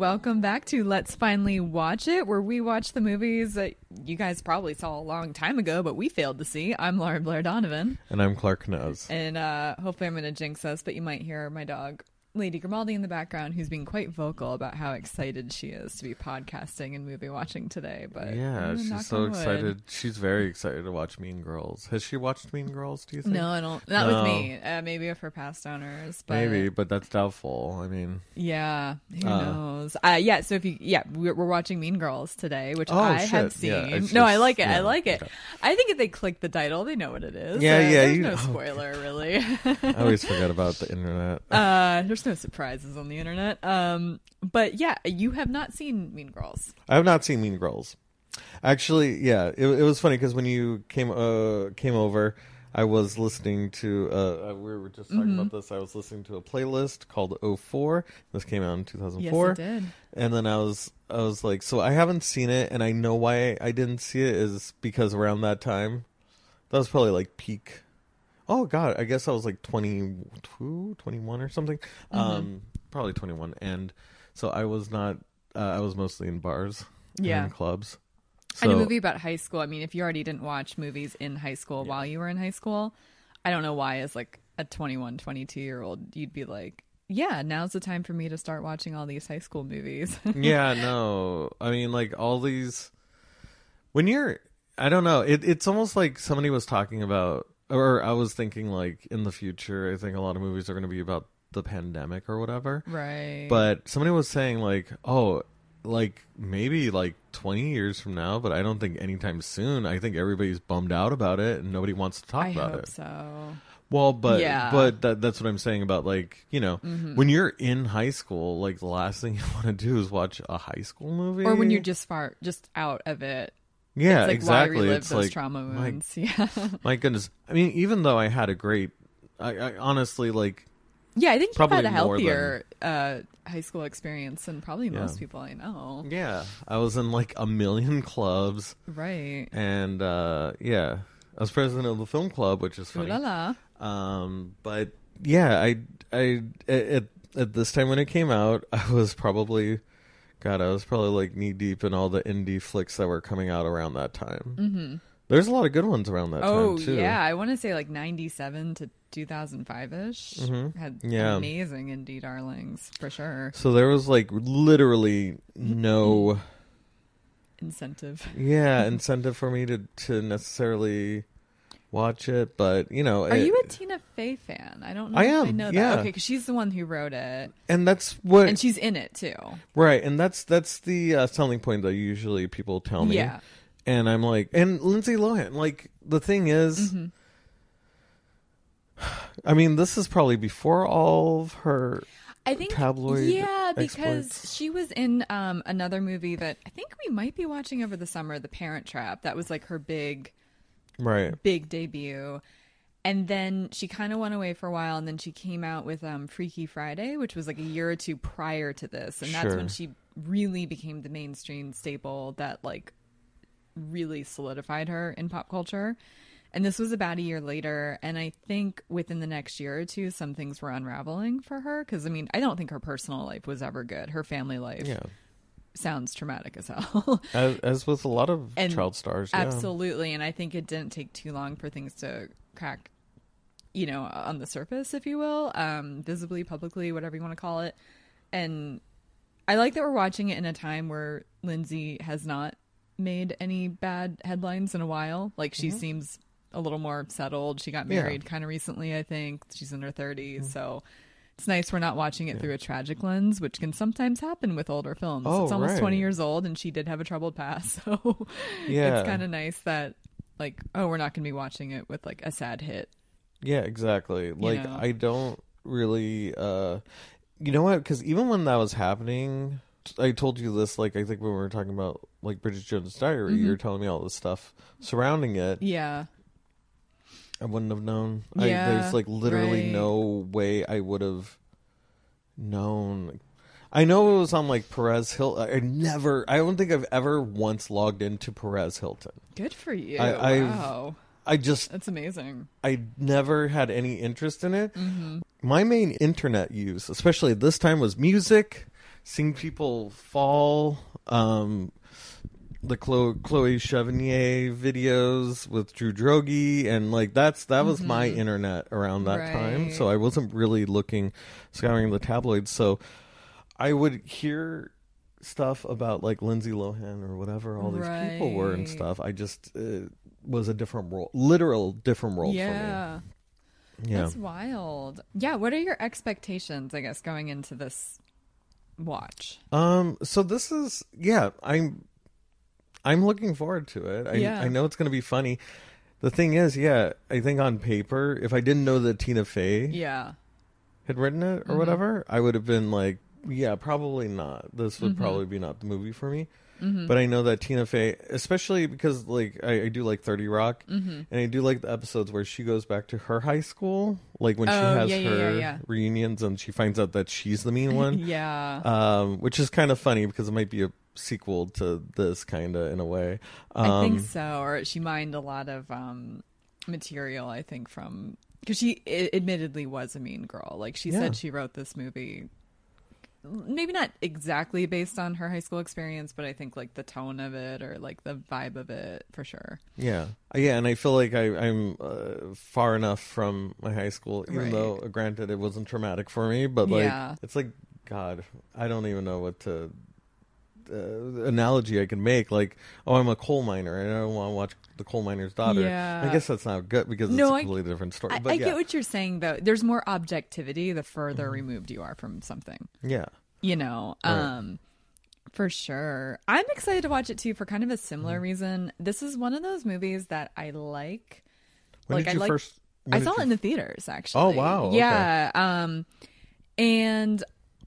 Welcome back to Let's Finally Watch It, where we watch the movies that you guys probably saw a long time ago, but we failed to see. I'm Lauren Blair Donovan, And I'm Clark Nose. and uh, hopefully I'm going to jinx us, but you might hear my dog Lady Grimaldi in the background, who's being quite vocal about how excited she is to be podcasting and movie watching today. But Yeah, she's so excited. She's very excited to watch Mean Girls. Has she watched Mean Girls, do you think? No, I don't. Not No. with me. Uh, maybe with her past owners, but Maybe, but that's doubtful. I mean, Yeah, who Uh. knows? Uh, yeah, so if you, yeah, we're, we're watching Mean Girls today, which Oh, I shit. have seen. Yeah, it's no, I like it. I like it. okay. I think if they click the title, they know what it is. Yeah, Uh, yeah, you- no oh, spoiler, really. I always forget about the internet. uh, there's no surprises on the internet. Um, but yeah, you have not seen Mean Girls. I have not seen Mean Girls. Actually, yeah, it, it was funny because when you came uh, came over, I was listening to. Uh, we were just talking Mm-hmm. about this. I was listening to a playlist called 04. This came out in Yes, 2004. it did. And then I was I was like, so I haven't seen it, and I know why I didn't see it is because around that time, that was probably like peak. Oh God, I guess I was like 22, 21 or something. Mm-hmm. Um, probably twenty one, and so I was not. Uh, I was mostly in bars, Yeah. in clubs. and a movie about high school. I mean, if you already didn't watch movies in high school while you were in high school, I don't know why, as like a 21, 22 year old, you'd be like, yeah, now's the time for me to start watching all these high school movies. yeah, no. I mean, like all these. When you're, I don't know. It, it's almost like somebody was talking about, or I was thinking like in the future. I think a lot of movies are going to be about the pandemic or whatever. right. But somebody was saying like, oh, like maybe like 20 years from now, but I don't think anytime soon. I think everybody's bummed out about it and nobody wants to talk I about hope it. so. Well, but Yeah. Mm-hmm. but that, that's what I'm saying about like you know when you're in high school, like the last thing you want to do is watch a high school movie, Or when you're just far, just out of it. Yeah it's like exactly. why relive it's those like trauma my, wounds. Yeah. my goodness. I mean, even though I had a great, I, I honestly like yeah, I think Probably had a healthier uh, high school experience than probably Yeah. most people I know. yeah, I was in like a million clubs Right. and uh yeah, I was president of the film club, which is Ooh la la. Um, but yeah, I I at at this time when it came out, I was probably, God, I was probably like knee deep in all the indie flicks that were coming out around that time. Mm-hmm. There's a lot of good ones around that Oh time too. Oh, yeah, I want to say like '97 to 2005 ish had Mm-hmm. Yeah. amazing indie darlings for sure. So there was like literally no Incentive. yeah incentive for me to to necessarily watch it, but you know, Are it- you a Tina Fey fan? I don't know. I if I am, know that. yeah. Okay, because she's the one who wrote it, and that's what and she's in it too. Right, and that's that's the uh, selling point that usually people tell me. Yeah. And I'm like, and Lindsay Lohan, like the thing is, Mm-hmm. I mean, this is probably before all of her. I think tabloid Yeah, because exploits. she was in um, another movie that I think we might be watching over the summer, The Parent Trap. That was like her big Right. big debut. And then she kind of went away for a while, and then she came out with um, Freaky Friday, which was like a year or two prior to this, and that's Sure. when she really became the mainstream staple that like really solidified her in pop culture. And this was about a year later, and I think within the next year or two, some things were unraveling for her. Because I mean, I don't think her personal life was ever good. Her family life Yeah. Sounds traumatic as hell. As, as with a lot of And child stars. Yeah. Absolutely. And I think it didn't take too long for things to crack, you know, on the surface, if you will, um, visibly, publicly, whatever you want to call it. And I like that we're watching it in a time where Lindsay has not made any bad headlines in a while. Like she seems a little more settled. She got Mm-hmm. Yeah. married kind of recently, I think. She's in her 30s. So it's nice we're not watching it through a tragic lens, which can sometimes happen with older films. Oh, it's almost right. 20 years old and she did have a troubled past. So Yeah. it's kind of nice that, like, oh, we're not going to be watching it with like a sad hit. Yeah, exactly. Like know? I don't really uh you know what? Because even when that was happening, I told you this. Like I think when we were talking about like Bridget Jones' Diary, Mm-hmm. you were telling me all this stuff surrounding it. Yeah. I wouldn't have known. Yeah, I, there's like literally right. no way I would have known. I know it was on like Perez Hilton. I never. I don't think I've ever once logged into Perez Hilton. Good for you. I- wow. I just That's amazing. I never had any interest in it. Mm-hmm. My main internet use, especially at this time, was music, seeing people fall. Um, the Chloe, Chloe Chevenier videos with Drew Drogi, and like that's that was my internet around that time. So I wasn't really looking scouring the tabloids. So I would hear stuff about like Lindsay Lohan or whatever all these people were and stuff. I just uh, was a different role, literal different role yeah. for me. Yeah. That's wild. Yeah, what are your expectations, I guess, going into this watch? Um. So this is yeah. I'm I'm looking forward to it. I Yeah. I know it's going to be funny. The thing is, yeah, I think on paper, if I didn't know that Tina Fey Yeah. had written it or Mm-hmm. whatever, I would have been like, yeah, probably not. This would Mm-hmm. probably be not the movie for me. But I know that Tina Fey, especially because like I, I do like Thirty Rock, Mm-hmm. and I do like the episodes where she goes back to her high school, like when she Oh, has yeah, her yeah. reunions and she finds out that she's the mean one Yeah. um, which is kind of funny because it might be a sequel to this kind of in a way. Um, I think so. Or she mined a lot of um, material, I think, from because she admittedly was a mean girl. Like she Yeah. said, she wrote this movie, maybe not exactly based on her high school experience, but I think like the tone of it or like the vibe of it for sure. yeah, Uh, yeah, and I feel like I, I'm uh, far enough from my high school, even Right. though, uh, granted, it wasn't traumatic for me, but like Yeah. it's like God, I don't even know what to. Uh, analogy I can make like oh I'm a coal miner and I don't want to watch the coal miner's daughter Yeah. I guess that's not good because No, it's a completely different story I, but I yeah get what you're saying though. There's more objectivity the further removed you are from something. yeah you know Right. um for sure i'm excited to watch it too for kind of a similar Mm-hmm. reason this is one of those movies that i like when like did i you like first i saw you it in the theaters actually Oh wow, okay. yeah um and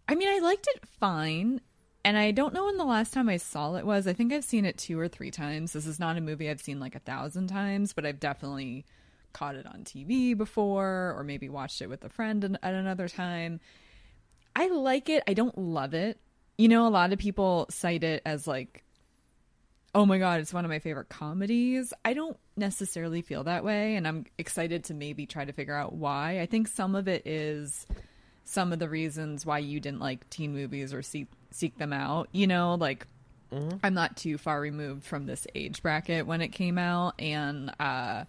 i mean i liked it fine and i don't know when the last time i saw it was i think i've seen it two or three times this is not a movie i've seen like a thousand times but i've definitely caught it on tv before or maybe watched it with a friend at another time I like it. I don't love it. You know, a lot of people cite it as like, oh my God, it's one of my favorite comedies. I don't necessarily feel that way. And I'm excited to maybe try to figure out why. I think some of it is some of the reasons why you didn't like teen movies or seek, seek them out. You know, like I'm not too far removed from this age bracket when it came out. And, uh,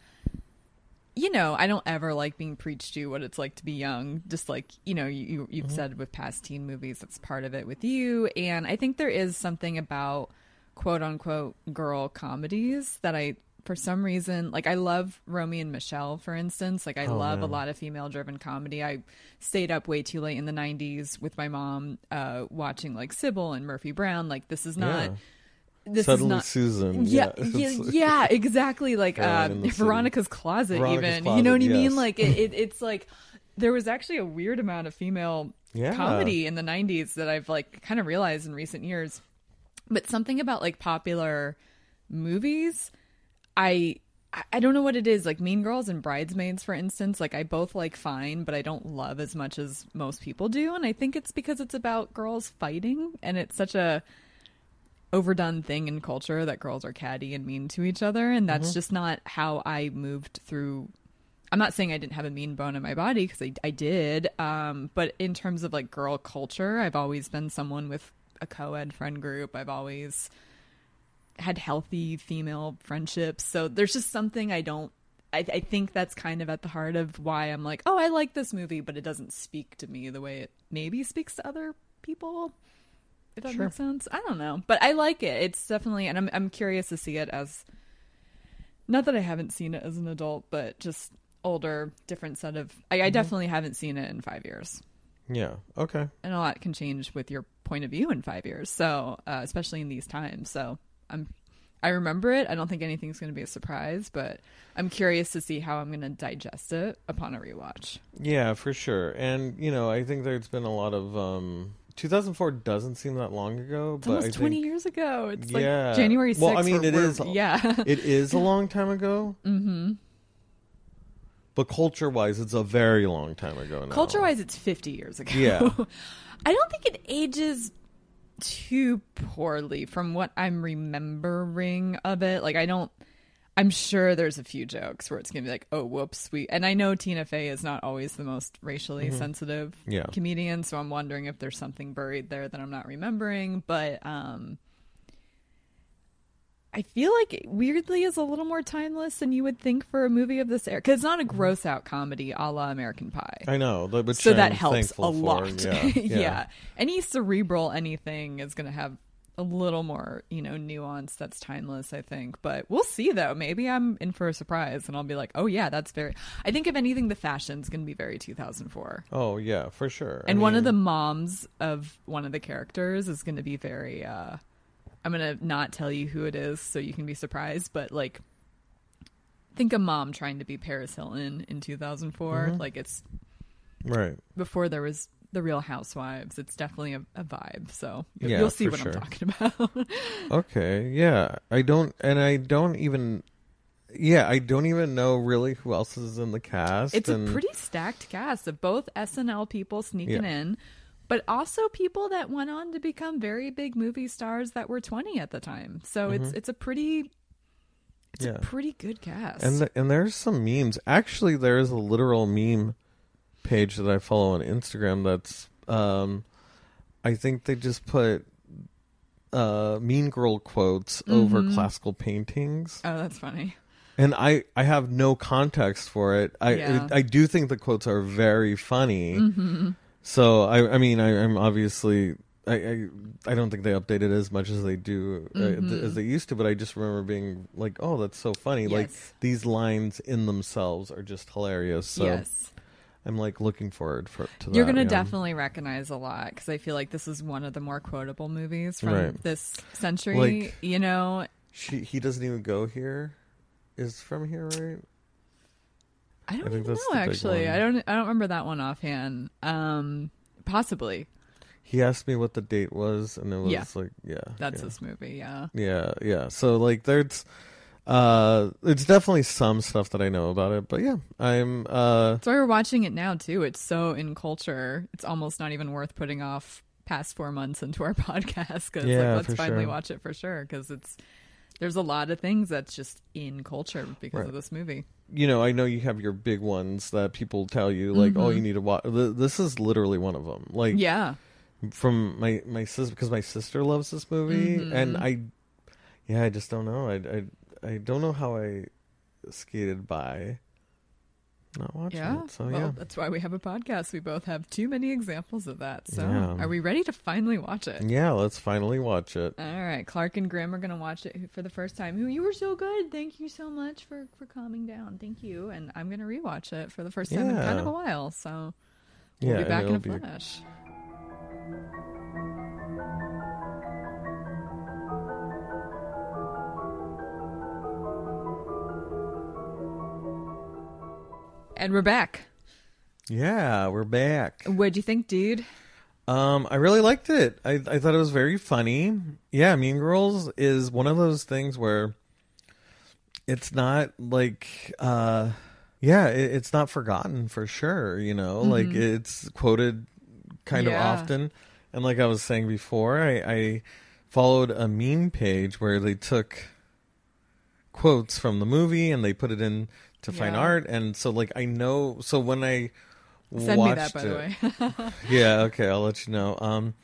you know, I don't ever like being preached to what it's like to be young. Just like you know, you, you you've said with past teen movies, that's part of it with you. And I think there is something about quote unquote girl comedies that I, for some reason, like I love Romy and Michelle, for instance. Like I Oh, love a lot of female driven comedy. I stayed up way too late in the '90s with my mom, uh, watching like Cybill and Murphy Brown. Like this is not. Yeah. This suddenly is not Susan yeah, yeah, like- yeah, exactly. Like uh, the City. Veronica's Closet, Veronica's even. you know what I mean? Like it, it, it's like there was actually a weird amount of female Yeah. comedy in the '90s that I've like kind of realized in recent years. But something about like popular movies, I I- don't know what it is. Like Mean Girls and Bridesmaids, for instance, like I both like fine, but I don't love as much as most people do. And I think it's because it's about girls fighting, and it's such a overdone thing in culture that girls are catty and mean to each other and that's just not how i moved through i'm not saying i didn't have a mean bone in my body because I, I did um, but in terms of like girl culture i've always been someone with a co-ed friend group i've always had healthy female friendships so there's just something i don't I, I think that's kind of at the heart of why i'm like oh i like this movie but it doesn't speak to me the way it maybe speaks to other people if that Sure. makes sense. I don't know, but I like it. It's definitely, and I'm I'm curious to see it as. Not that I haven't seen it as an adult, but just older, different set of. I, I definitely haven't seen it in five years, yeah okay and a lot can change with your point of view in five years. So, uh, especially in these times, so I'm. I remember it. I don't think anything's going to be a surprise, but I'm curious to see how I'm going to digest it upon a rewatch. Yeah, for sure. And you know, I think there's been a lot of um 2004 doesn't seem that long ago, It's but almost I 20 think years ago. It's Yeah. like January 6th. Well, I mean, it is- Yeah. it is a long time ago. Mm-hmm. But culture-wise, it's a very long time ago now. Culture wise, it's 50 years ago. Yeah. I don't think it ages too poorly from what I'm remembering of it. Like, I don't. I'm sure there's a few jokes where it's gonna be like, oh, whoops, we. And I know Tina Fey is not always the most racially sensitive Mm-hmm. Yeah. comedian, so I'm wondering if there's something buried there that I'm not remembering. But um, I feel like it weirdly is a little more timeless than you would think for a movie of this era because it's not a gross out comedy a la American Pie. I know, so that I'm helps a for. lot. Yeah, yeah. Any cerebral anything is going to have a little more, you know, nuance that's timeless, I think. But we'll see though. Maybe I'm in for a surprise and I'll be like, "Oh yeah, that's very I think if anything the fashion's going to be very 2004." Oh yeah, for sure. I And one of the moms of one of the characters is going to be very uh I'm going to not tell you who it is so you can be surprised, but like think a mom trying to be Paris Hilton in 2004, Mm-hmm. like it's right. before there was the Real Housewives. It's definitely a, a vibe. So you- Yeah, you'll see what sure. I'm talking about. Okay, yeah. I don't, and I don't even. Yeah, I don't even know really who else is in the cast. it's a pretty stacked cast of both SNL people sneaking Yeah. in, but also people that went on to become very big movie stars that were 20 at the time. So it's it's a pretty it's Mm-hmm. Yeah. a pretty good cast. And th- and there's some memes. Actually, there is a literal meme page that I follow on Instagram. That's um, I think they just put uh Mean Girl quotes over Mm-hmm. classical paintings, oh, that's funny. and I I have no context for it. I Yeah. I, do think the quotes are very funny. Mm-hmm. So I I mean I, I'm obviously. I, I I don't think they update it as much as they do uh, th- Mm-hmm. as they used to, but I just remember being like, "Oh, that's so funny!" Like these lines in themselves are just hilarious. So yes. I'm like looking forward for to that. You're going to yeah. definitely recognize a lot because I feel like this is one of the more quotable movies from Right. this century. Like- you know, She he doesn't even go here. Is from here, right? I don't I think even that's know actually. I don't I don't remember that one offhand. Um possibly. He asked me what the date was, and it was Yeah. like, yeah, That's yeah. this movie, yeah. yeah, yeah. So like, there's, uh, it's definitely some stuff that I know about it, but yeah, I'm, uh, That's why we're watching it now too. It's so in culture. It's almost not even worth putting off past 4 months into our podcast cuz Yeah, like let's finally sure. watch it for sure cuz it's there's a lot of things that's just in culture because Right. of this movie. You know, I know you have your big ones that people tell you like, oh, you need to watch. This is literally one of them. Like, Mm-hmm. Yeah. from my my sister because my sister loves this movie Mm-hmm. and i yeah i just don't know i i, I don't know how i skated by not watching Yeah. it so well, yeah that's why we have a podcast. We both have too many examples of that. So, Yeah. are we ready to finally watch it? yeah let's finally watch it All right, Clark and Grim are going to watch it for the first time. You were so good. Thank you so much for for calming down. Thank you. And I'm going to rewatch it for the first time in kind of a while. So, we'll yeah be back in a it'll be- And we're back. yeah we're back What'd you think, dude? um i really liked it i i thought it was very funny yeah mean girls is one of those things where it's not like uh yeah it, it's not forgotten for sure you know like it's quoted kind Mm-hmm. Yeah. of often and like i was saying before i i followed a meme page where they took quotes from the movie and they put it in to fine art and so like i know so when i Send watched that, by it, the way. yeah okay i'll let you know um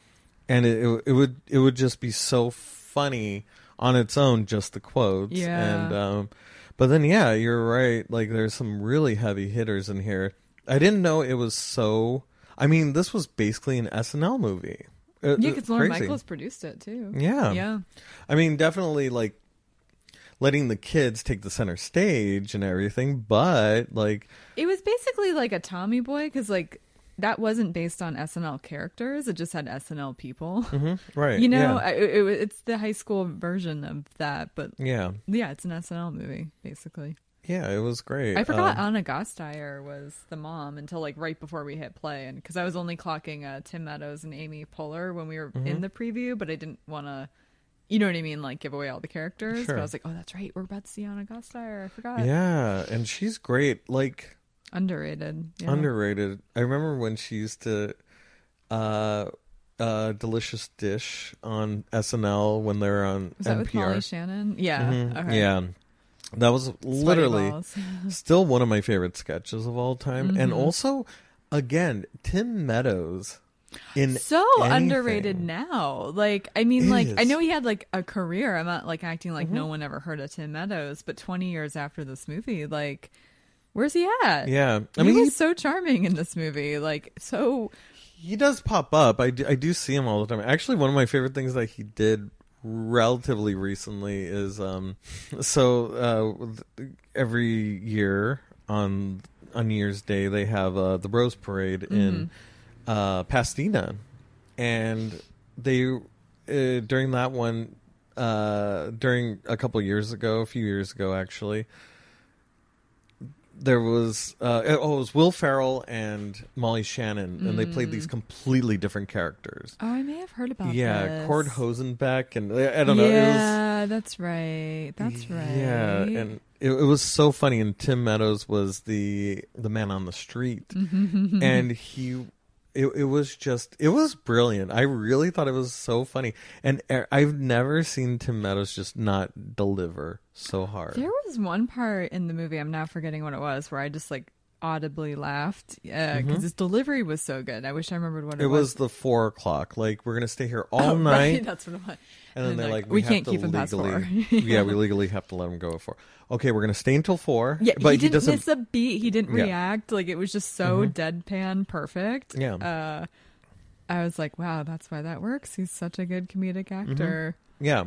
and it, it it would it would just be so funny on its own just the quotes Yeah. and um but then yeah you're right like there's some really heavy hitters in here i didn't know it was so i mean this was basically an snl movie Uh, yeah, because Lorne. Michaels produced it too. yeah Yeah. i mean definitely like letting the kids take the center stage and everything but like It was basically like a Tommy Boy because like that wasn't based on SNL characters. It just had SNL people. mhm, right You know, yeah I- it, it, it's the high school version of that, but yeah yeah, it's an SNL movie basically. yeah it was great I forgot Um, Anna Gasteyer was the mom until like right before we hit play, and because I was only clocking uh, Tim Meadows and Amy Poehler when we were Mm-hmm. in the preview, but I didn't want to. You know what I mean? Like give away all the characters. Sure. But I was like, oh, that's right. We're about to see Anna Gasteyer. I forgot. yeah and she's great like Underrated. Yeah. underrated. I remember when she used to uh uh delicious dish on SNL when they were on Was that with Molly NPR. Shannon? Yeah. Mhm, Okay. Yeah. That was literally still one of my favorite sketches of all time, and Mhm. also, again, Tim Meadows in so anything. underrated now. Like, I mean, like, I know he had like a career. I'm not like acting like Mm-hmm. no one ever heard of Tim Meadows, but 20 years after this movie, like, where's he at? Yeah, I I mean, he he, so charming in this movie. Like, so he does pop up. I do, I do see him all the time. Actually, one of my favorite things that he did relatively recently is um, so uh, every year on on New Year's Day they have uh, the Rose Parade in uh, Pasadena, and they uh, during that one uh, during a couple years ago, a few years ago actually. There was uh, oh, it was Will Ferrell and Molly Shannon, and they played these completely different characters. oh, I may have heard about yeah, this. Cord Hosenbeck, and I I don't know. It Yeah, that's right. That's right. Yeah, and it, it was so funny. And Tim Meadows was the the man on the street, and he. It, it was just it was brilliant. I really thought it was so funny, and I've never seen Tim Meadows just not deliver so hard. There was one part in the movie, I'm now forgetting what it was, where I just like audibly laughed because his delivery was so good. I wish I remembered what it, Mm-hmm. it was the four o'clock. Like we're gonna stay here all Oh, night, Right, that's what it was. and then they're like, like, "We have can't keep him past legally- yeah, we legally have to let him go at four. Okay, we're gonna stay until four. Yeah, but he didn't doesn't. miss a beat. He didn't Yeah. react. Like it was just so deadpan perfect. Yeah. Uh, I was like, wow, that's why that works. He's such a good comedic Mm-hmm. actor. Yeah,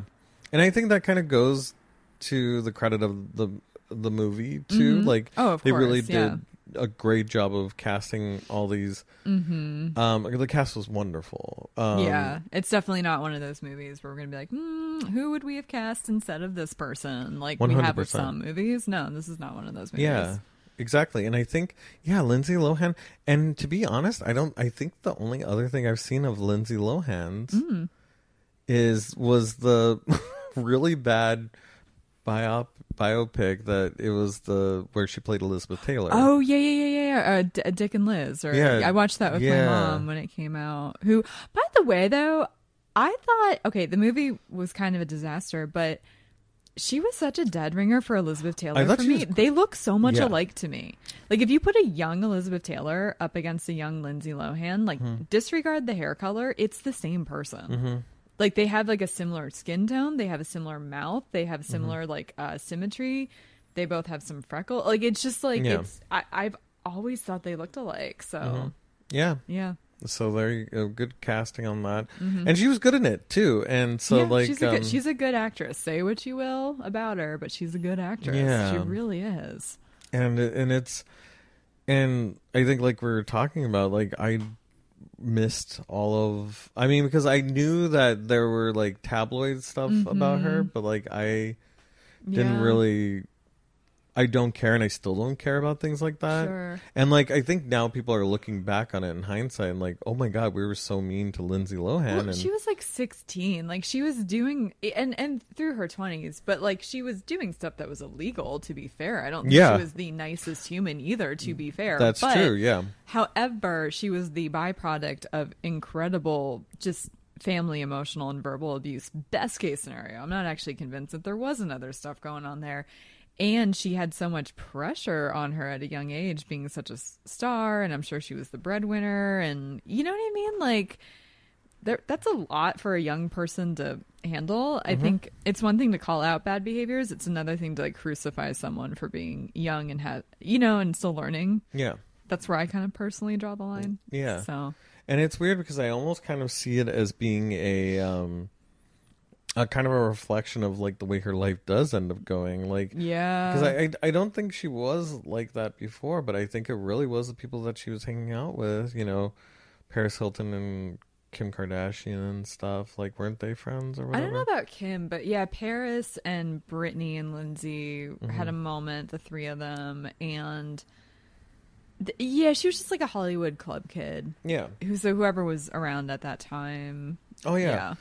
and I think that kind of goes to the credit of the the movie too. Like, Oh, of they really course, yeah. A great job of casting all these. Mm-hmm. Um, the cast was wonderful. Um, yeah, it's definitely not one of those movies where we're gonna be like, hmm, who would we have cast instead of this person? Like we have with some movies. No, this is not one of those movies. yeah, exactly. And I think, yeah, Lindsay Lohan. And to be honest, I don't. I think the only other thing I've seen of Lindsay Lohan's Mm. is was the really bad biop biopic that it was the where she played Elizabeth Taylor. Oh yeah, yeah, yeah, yeah. yeah. Uh, D- Dick and Liz. Or Yeah, I watched that with yeah. my mom when it came out. Who, by the way, though, I thought okay, the movie was kind of a disaster, but she was such a dead ringer for Elizabeth Taylor I for me. was- They look so much Yeah. alike to me. Like if you put a young Elizabeth Taylor up against a young Lindsay Lohan, like Mm-hmm. disregard the hair color, it's the same person. Like they have like a similar skin tone, they have a similar mouth, they Mm-hmm. have similar like uh symmetry. They both have some freckle. Like it's just like Yeah. it's I, I've always thought they looked alike. So yeah. yeah. So there you go. Good casting on that, and she was good in it too. And so Mm-hmm. yeah, like, she's a um, good she's a good actress. Say what you will about her, but she's a good actress. Yeah. She really is. and and it's and I think like we were talking about, like I missed all of. I mean, because I knew that there were like tabloid stuff about her, but like I didn't Mm-hmm. Yeah. really. I don't care, and I still don't care about things like that. Sure. And like, I think now people are looking back on it in hindsight, and like, oh my god, we were so mean to Lindsay Lohan. Well, and she was like 16. Like she was doing and and through her 20s, but like she was doing stuff that was illegal to be fair. I don't think Yeah. she was the nicest human either to be fair. that's But, true. Yeah. However, she was the byproduct of incredible just family emotional and verbal abuse. Best case scenario. I'm not actually convinced that there wasn't other stuff going on there. And she had so much pressure on her at a young age being such a star and I'm sure she was the breadwinner and you know what I mean? Like there, that's a lot for a young person to handle. I think it's one thing to call out bad behaviors. It's another thing to like crucify someone for being young and have, you know, and still learning. Yeah. That's where I kind of personally draw the line. Yeah. So And it's weird because I almost kind of see it as being a um a kind of a reflection of like the way her life does end up going. Like yeah, because I, I I don't think she was like that before, but I think it really was the people that she was hanging out with. You know, Paris Hilton and Kim Kardashian and stuff. Like, weren't they friends or whatever I don't know about Kim, but yeah, Paris and Brittany and Lindsay Mm-hmm. had a moment, the three of them, and th- yeah, she was just like a Hollywood club kid. Yeah. Who so whoever was around at that time. Oh yeah.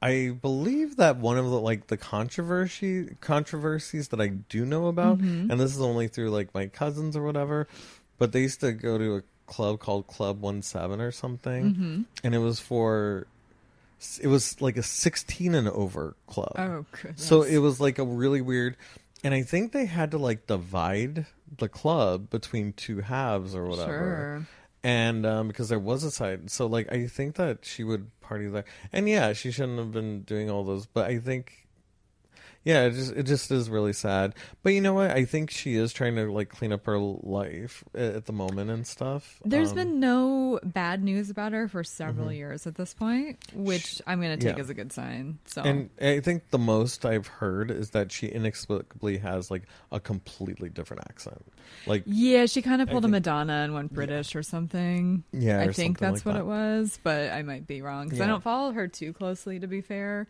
I believe that one of the like the controversy controversies that I do know about, Mm-hmm. and this is only through like my cousins or whatever, but they used to go to a club called Club One Seven or something, Mm-hmm. and it was for it was like a sixteen and over club. Oh, goodness. So it was like a really weird. and I think they had to like divide the club between two halves or whatever. Sure. And um, because there was a side, so like I think that she would party there, and yeah, she shouldn't have been doing all those. But I think, yeah, it just it just is really sad. But you know what? I think she is trying to like clean up her life at the moment and stuff. There's Um, been no bad news about her for several years at this point, which I'm going to take Yeah. as a good sign. So And I think the most I've heard is that she inexplicably has like a completely different accent. Like, yeah, she kind of pulled a think- Madonna and went British or something. yeah, I think that's like what that. it was, but I might be wrong because I don't follow her too closely. To be fair,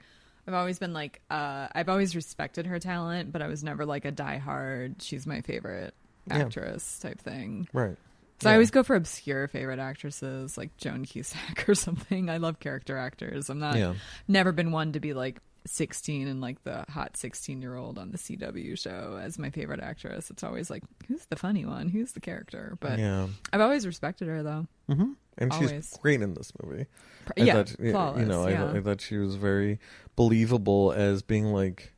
I've always been like, uh, I've always respected her talent, but I was never like a diehard. She's my favorite Yeah. actress type thing. Right. So I always go for obscure favorite actresses like Joan Cusack or something. I love character actors. I'm not Yeah. never been one to be like 16 and like the hot 16 year old on the CW show as my favorite actress. It's always like, who's the funny one? Who's the character? But yeah. I've always respected her though. hmm And she's great in this movie. I yeah, thought, yeah, flawless. you know, I, yeah. I thought she was very believable as being like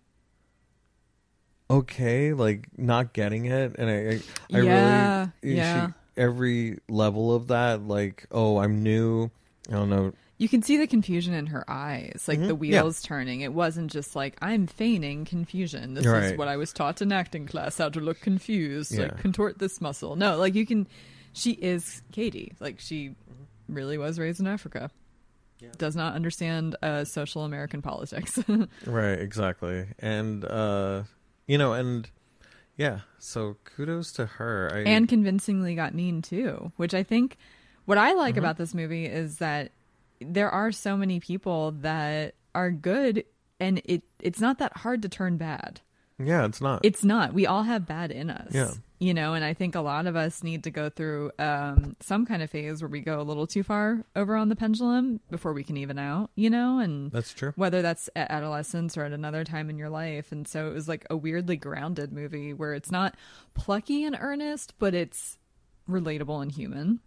okay, like not getting it, and I, I, I Yeah, really, yeah. She, every level of that, like, oh, I'm new. I don't know. you can see the confusion in her eyes, like Mhm, the yeah. wheels turning. It wasn't just like I'm feigning confusion. This is what I was taught in acting class: how to look confused, Yeah. like contort this muscle. No, like you can. She is Katie. Like she really was raised in Africa. Does not understand uh, social American politics. Right, exactly, and uh, you know, and yeah. So kudos to her. I, and convincingly got mean too which i think what i like Mm-hmm. about this movie is that there are so many people that are good and it it's not that hard to turn bad yeah, it's not. it's not we all have bad in us Yeah. You know and i think a lot of us need to go through um some kind of phase where we go a little too far over on the pendulum before we can even out you know and That's true. whether that's at adolescence or at another time in your life. And so it was like a weirdly grounded movie where it's not plucky and earnest, but it's relatable and human.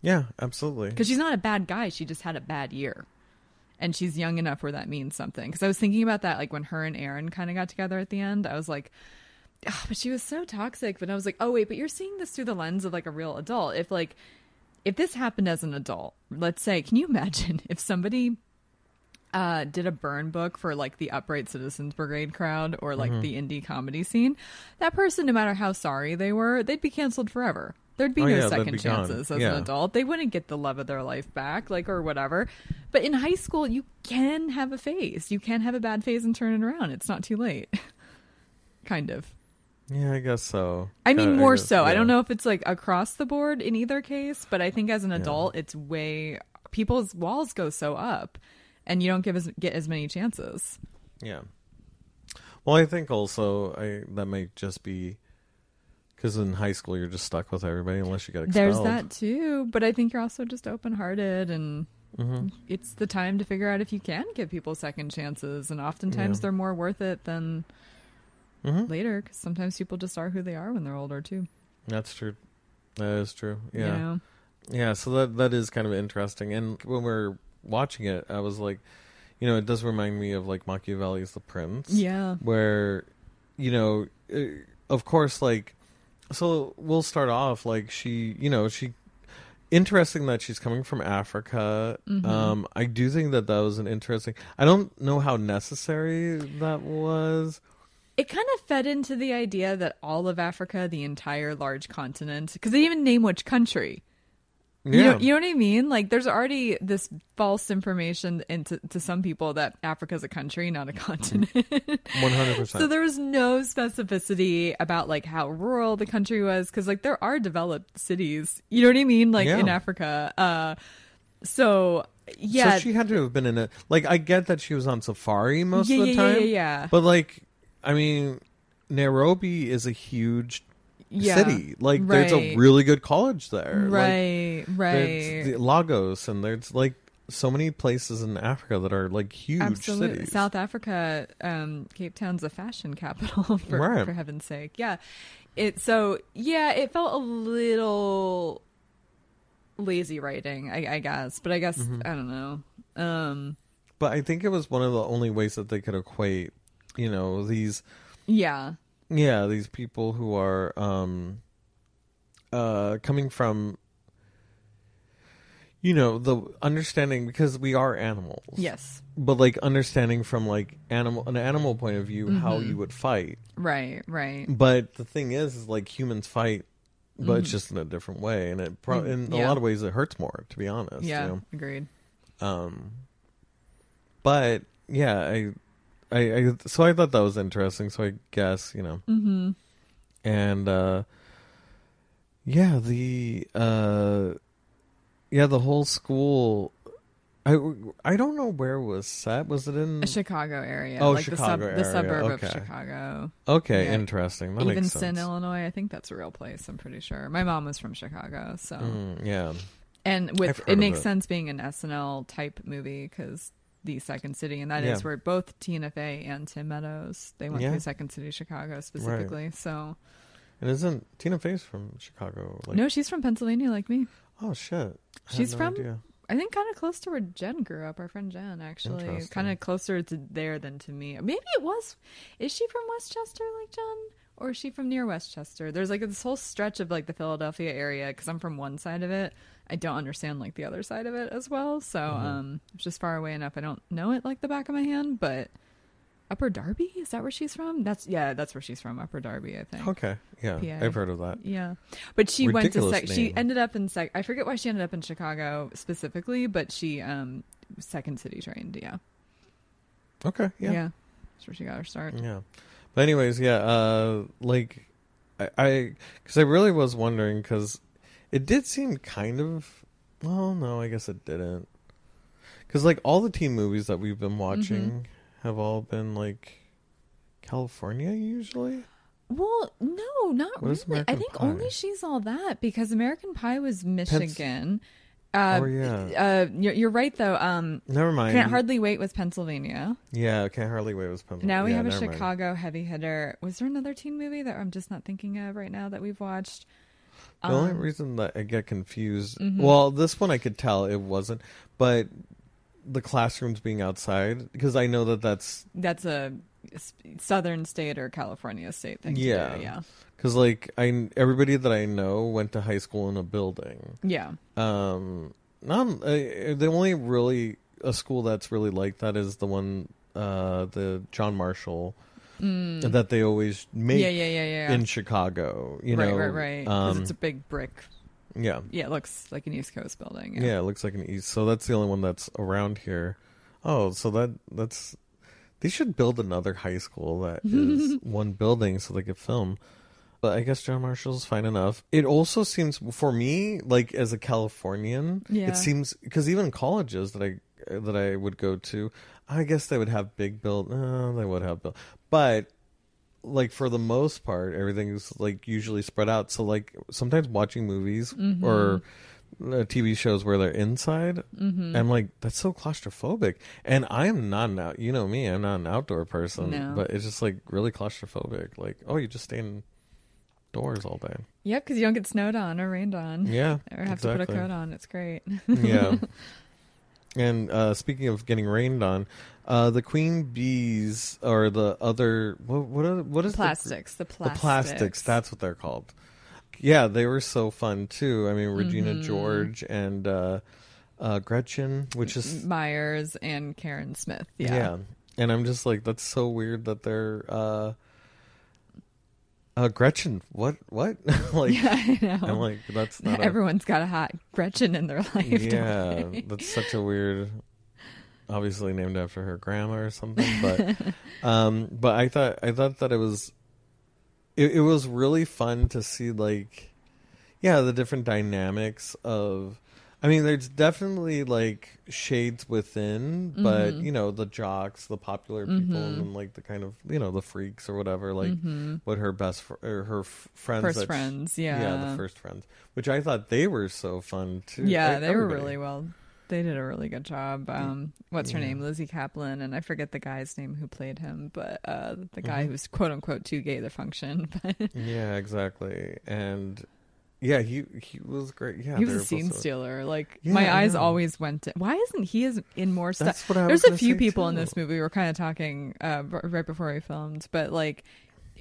Yeah, absolutely. Because she's not a bad guy, she just had a bad year. And she's young enough where that means something. Because I was thinking about that, like when her and Aaron kind of got together at the end, I was like, "Ah, but she was so toxic. But I was like, oh, wait, but you're seeing this through the lens of like a real adult. If like, if this happened as an adult, let's say, can you imagine if somebody uh, did a burn book for like the Upright Citizens Brigade crowd or like Mm-hmm. the indie comedy scene, that person, no matter how sorry they were, they'd be canceled forever. There'd be Oh, no yeah, second be gone. chances as Yeah. an adult. They wouldn't get the love of their life back, like or whatever. But in high school, you can have a phase. You can have a bad phase and turn it around. It's not too late. kind of. Yeah, I guess so. I mean, more guess, so. I don't know if it's like across the board in either case, but I think as an adult, it's way people's walls go so up, and you don't give as get as many chances. Yeah. Well, I think also I that might just be because in high school you're just stuck with everybody unless you get expelled. There's that too, but I think you're also just open hearted, and Mm-hmm. it's the time to figure out if you can give people second chances, and oftentimes Yeah. they're more worth it than Mhm. later, because sometimes people just are who they are when they're older too. That's true. That is true. you Yeah. know? Yeah. So that that is kind of interesting. And when we're watching it, I was like, you know, it does remind me of like Machiavelli's The Prince. yeah, where you know uh, of course like so we'll start off like she you know she interesting that she's coming from africa Mhm. um i do think that that was an interesting i don't know how necessary that was It kind of fed into the idea that all of Africa, the entire large continent, because they even name which country. yeah You, know, you know what I mean? Like, there's already this false information into to some people that Africa's a country, not a continent. 100% so there was no specificity about like how rural the country was, because like there are developed cities. You know what I mean? Like in Africa. Uh, so yeah, so she had to have been in a like i get that she was on safari most yeah, of the yeah, time yeah, yeah, yeah. but like i mean nairobi is a huge yeah. city like there's a really good college there Like, Right, right. The Lagos, and there's like so many places in Africa that are like huge Absolutely. cities. South Africa, um, Cape Town's a fashion capital for Right. for heaven's sake. Yeah. It so yeah, it felt a little lazy writing, I, I guess. But I guess Mm-hmm. I don't know. Um But I think it was one of the only ways that they could equate, you know, these yeah. yeah, these people who are um uh coming from you know, the understanding because we are animals. Yes. But like understanding from like animal an animal point of view how Mhm. you would fight. Right. Right. But the thing is is like humans fight but it's Mhm. just in a different way and it pro- Mm, in a lot of ways it hurts more to be honest. you Yeah. know? Agreed. Um, but yeah, I, I, I, so I thought that was interesting. So I guess you know, Mm-hmm. and uh, yeah, the uh, yeah, the whole school. I, I don't know where it was set. Was it in? A Chicago area. Oh, like the, sub- Chicago the suburb okay. of Chicago. Okay, Yeah. interesting. That Evanston. Illinois. I think that's a real place. I'm pretty sure. My mom was from Chicago, so Mm, yeah, and with it makes it. sense being an SNL type movie because the Second City, and that is Yeah. where both Tina Fey and Tim Meadows they went Yeah. through Second City, Chicago specifically. So and isn't Tina Fey's from Chicago? Like, no, she's from Pennsylvania, like me. oh shit, I She's no from- idea. I think kind of close to where Jen grew up. Our friend Jen, actually, kind of closer to there than to me. Maybe it was. Is she from Westchester, like Jen, or is she from near Westchester? There's like this whole stretch of like the Philadelphia area because I'm from one side of it. I don't understand like the other side of it as well. So Mhm. um, it's just far away enough. I don't know it like the back of my hand, but. Upper Darby is that where she's from? That's yeah, that's where she's from. Upper Darby, I think. Okay, yeah, PA. I've heard of that. Yeah, but she went to Ridiculous sec- she ended up in sec. I forget why she ended up in Chicago specifically, but she um second city trained. Yeah, Okay, yeah, yeah. that's where she got her start. Yeah. But anyways, yeah, uh like I I cuz I really was wondering cuz it did seem kind of well, no, I guess it didn't. Cuz like all the teen movies that we've been watching Mm-hmm. have all been like California usually? Well, no, not What really. I think Pie? only she's all that because American Pie was Michigan. uh, Oh, yeah. uh, you're, you're right though. Um, Never mind. can't hardly wait was Pennsylvania. yeah, Can't Hardly Wait was Pennsylvania. Now we yeah, have a never mind. Chicago heavy hitter. Was there another teen movie that I'm just not thinking of right now that we've watched? The only Um, reason that I get confused, Mhm. well, this one I could tell it wasn't, but the classrooms being outside because I know that that's That's a southern state or California state thing. Yeah. do, yeah, because like I everybody that I know went to high school in a building. yeah. Um, not uh, the only really a school that's really like that is the one uh the John Marshall Mm. that they always make yeah, yeah, yeah, yeah. in Chicago. You right, know, right, right. Because Um, it's a big brick. yeah. Yeah, it looks like an East Coast building. Yeah. Yeah. it looks like an east. So that's the only one that's around here. Oh, so that that's they should build another high school that is one building so they could film. But I guess John Marshall's fine enough. It also seems for me, like as a Californian, Yeah. it seems because even colleges that I that I would go to, I guess they would have big build. Uh, they would have build, but like for the most part, everything's like usually spread out. So like sometimes watching movies Mm-hmm. or uh, TV shows where they're inside, Mm-hmm. I'm like that's so claustrophobic. And I'm not an out. You know me, I'm not an outdoor person, No. but it's just like really claustrophobic. Like oh, you just stay in doors all day. Yep, because you don't get snowed on or rained on. Yeah, Or have to put a coat on. It's great. yeah. And uh, speaking of getting rained on, uh, the queen bees or the other what what are, what is plastics. The plastics. The plastics. That's what they're called. Yeah, they were so fun too. I mean, Regina Mhm. George and uh, uh, Gretchen, which is Myers and Karen Smith. yeah. Yeah. And I'm just like, that's so weird that they're uh, Gretchen. What? What? like, yeah, I know. I'm like, that's not. a- Everyone's got a hot Gretchen in their life. yeah, that's such a weird. Obviously named after her grandma or something, but um, but I thought I thought that it was, it, it was really fun to see like, yeah, the different dynamics of. I mean, there's definitely like shades within, but Mhm. you know the jocks, the popular people, Mhm. and like the kind of you know the freaks or whatever, like Mhm. what her best fr- or her f- friends, First friends. Yeah. yeah, the first friends, which I thought they were so fun too. Yeah, Like, they were really well. They did a really good job. Um, what's her Yeah. name? Lizzy Caplan, and I forget the guy's name who played him, but uh, the guy Mhm. who's quote unquote too gay to function. But Yeah, exactly. And yeah, he he was great. Yeah, he was a scene so- stealer. Like Yeah, my eyes always went to. Why isn't he in more stuff? That's what I There's a few people in this movie. We were kind of talking uh, right before we filmed, but like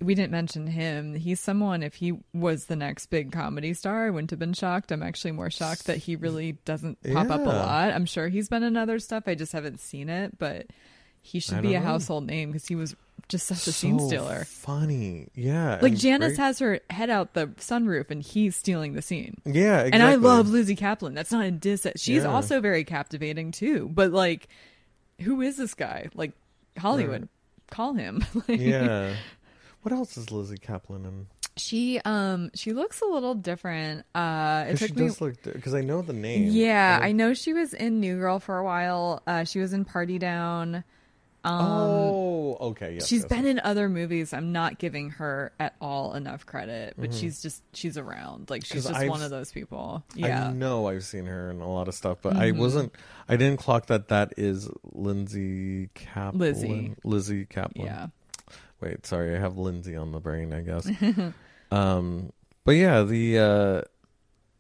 we didn't mention him. He's someone, if he was the next big comedy star, I wouldn't have been shocked. I'm actually more shocked that he really doesn't pop up a lot. I'm sure he's been in other stuff. I just haven't seen it, but he should be a know. household name because he was just such a scene stealer. Funny, yeah. Like Janice great- has her head out the sunroof and he's stealing the scene. yeah, exactly. And I love Lizzy Caplan. That's not a diss. She's Yeah. also very captivating too. But like, who is this guy? Like Hollywood, Right. call him. Like, Yeah. What else is Lizzy Caplan in? She um she looks a little different. Uh, it 'Cause she took me. does look because I know the name. Yeah, and I know she was in New Girl for a while. Uh, she was in Party Down. Um, oh, okay. Yes, she's yes, been yes. in other movies. I'm not giving her at all enough credit, but Mhm. she's just she's around. Like she's just I've- one of those people. Yeah. I know I've seen her in a lot of stuff, but I Mhm. wasn't. I didn't clock that that is Lindsay Caplan. Lizzy. Lizzy Caplan. Yeah. Wait, sorry, I have Lindsay on the brain. I guess. um, but yeah, the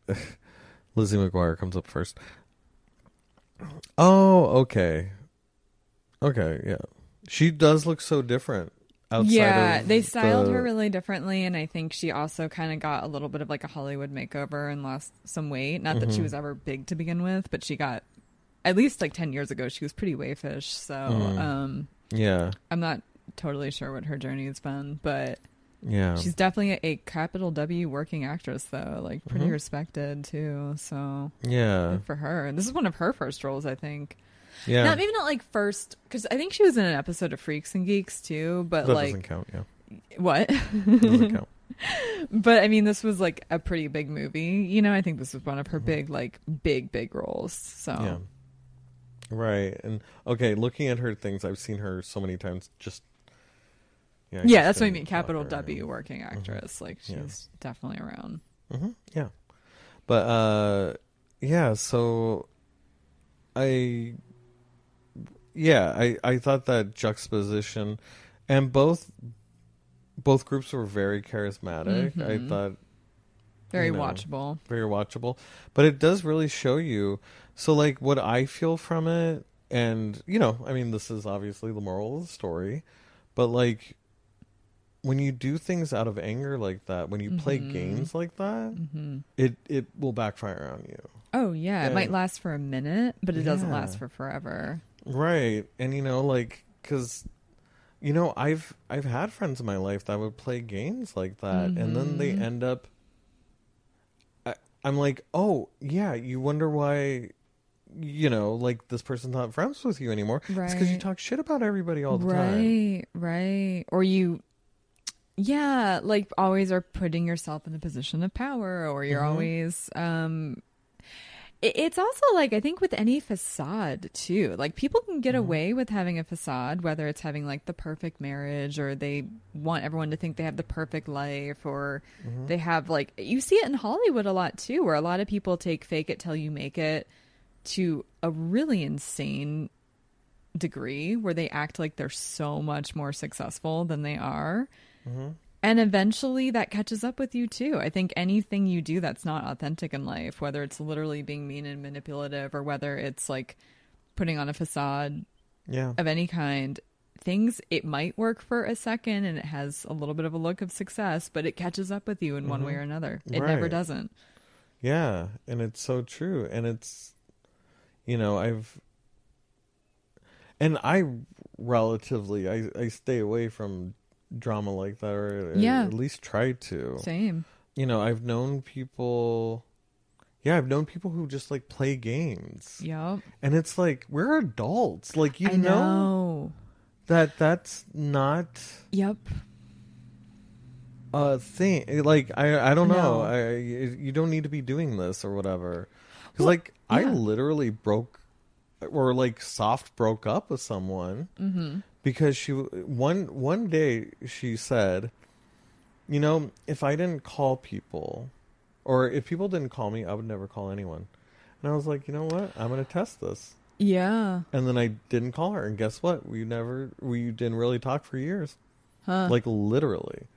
uh, Lizzie McGuire comes up first. Oh, okay, okay, yeah. She does look so different. Outside yeah, they styled the- her really differently, and I think she also kind of got a little bit of like a Hollywood makeover and lost some weight. Not that she Mhm. was ever big to begin with, but she got at least like ten years ago. She was pretty wayfish, so Mhm. um, Yeah, I'm not totally sure what her journey has been, but yeah. she's definitely a, a capital W working actress, though, like pretty Mhm. respected too. So yeah, for her. And this is one of her first roles, I think. Yeah. Not maybe not like first, because I think she was in an episode of Freaks and Geeks too. But that like doesn't count. Yeah, what? doesn't count. but I mean, this was like a pretty big movie. You know, I think this was one of her Mhm. big, like, big, big roles. So, Yeah. Right. And okay, looking at her things, I've seen her so many times just Yeah, yeah, that's what I mean. Capital. W working actress. Like, she's Yeah. definitely around. hmm Yeah. But uh yeah, so I yeah, I I thought that juxtaposition and both both groups were very charismatic. I Mhm. thought Very You know. watchable. very watchable but it does really show you so like what i feel from it and you know i mean this is obviously the moral of the story but like when you do things out of anger like that when you play Mhm. games like that hmm it it will backfire on you Oh, yeah. It might last for a minute, but it doesn't last for forever. Right and you know like because you know i've i've had friends in my life that would play games like that and then they Mhm. end up I, i'm like oh yeah you wonder why you know like this person's not friends with you anymore it's because you talk shit about everybody all the right, time right. Right. Or you, yeah, like always are putting yourself in a position of power, or you're Mhm. always, um, it's also like I think with any facade too, like people can get Mhm. away with having a facade, whether it's having like the perfect marriage, or they want everyone to think they have the perfect life, or Mhm. they have like you see it in Hollywood a lot too, where a lot of people take fake it till you make it to a really insane degree where they act like they're so much more successful than they are. Mhm. And eventually that catches up with you too. I think anything you do that's not authentic in life, whether it's literally being mean and manipulative or whether it's like putting on a facade yeah of any kind, things it might work for a second and it has a little bit of a look of success, but it catches up with you in one Mhm. way or another. It never doesn't. Yeah, and it's so true. And it's, you know, I've, and I relatively, I, I stay away from drama like that, or Yeah. at least try to. Same. You know, I've known people, yeah, I've known people who just like play games. Yep. And it's like, we're adults. Like, you I know, know. that that's not Yep. a thing. Like, I, I don't know. No. I, you don't need to be doing this or whatever. Because, like, I literally broke or like soft broke up with someone Mm-hmm. Because she one one day she said, you know, if I didn't call people or if people didn't call me, I would never call anyone. And I was like, you know what? I'm going to test this. Yeah. And then I didn't call her and guess what? We never we didn't really talk for years. Huh. Like literally.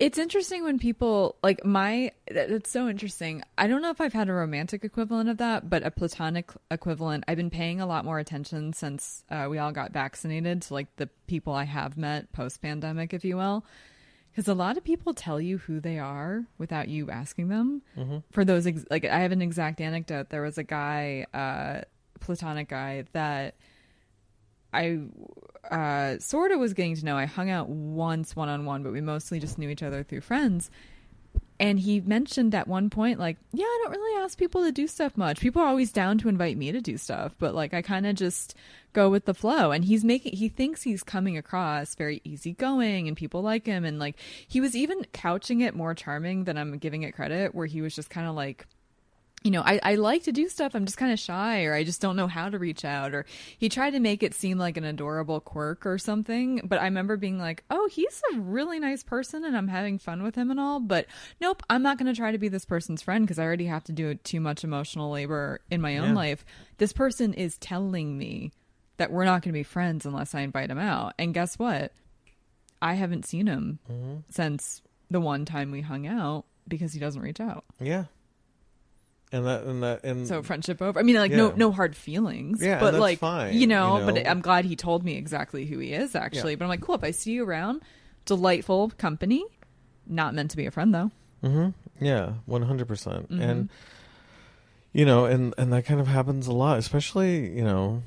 It's interesting when people like my. It's so interesting. I don't know if I've had a romantic equivalent of that, but a platonic equivalent. I've been paying a lot more attention since uh, we all got vaccinated to like the people I have met post pandemic, if you will. Because a lot of people tell you who they are without you asking them. For those, ex- like, I have an exact anecdote. There was a guy, uh, platonic guy, that I uh, sort of was getting to know. I hung out once one on one, but we mostly just knew each other through friends. And he mentioned at one point, like, yeah, I don't really ask people to do stuff much. People are always down to invite me to do stuff, but like, I kind of just go with the flow. And he's making, he thinks he's coming across very easygoing and people like him. And like, he was even couching it more charming than I'm giving it credit, where he was just kind of like, you know, I, I like to do stuff. I'm just kind of shy, or I just don't know how to reach out. Or he tried to make it seem like an adorable quirk or something. But I remember being like, oh, he's a really nice person and I'm having fun with him and all. But nope, I'm not going to try to be this person's friend because I already have to do too much emotional labor in my own Yeah. life. This person is telling me that we're not going to be friends unless I invite him out. And guess what? I haven't seen him mm-hmm. since the one time we hung out because he doesn't reach out. Yeah. And that and that and So friendship over. I mean, like no Yeah. no hard feelings. Yeah, but like fine, you know, you But? I'm glad he told me exactly who he is actually. Yeah. But I'm like, cool. If I see you around, delightful company. Not meant to be a friend though. Mm-hmm. Yeah, one hundred percent. Mm-hmm. And you know, and and that kind of happens a lot, especially you know,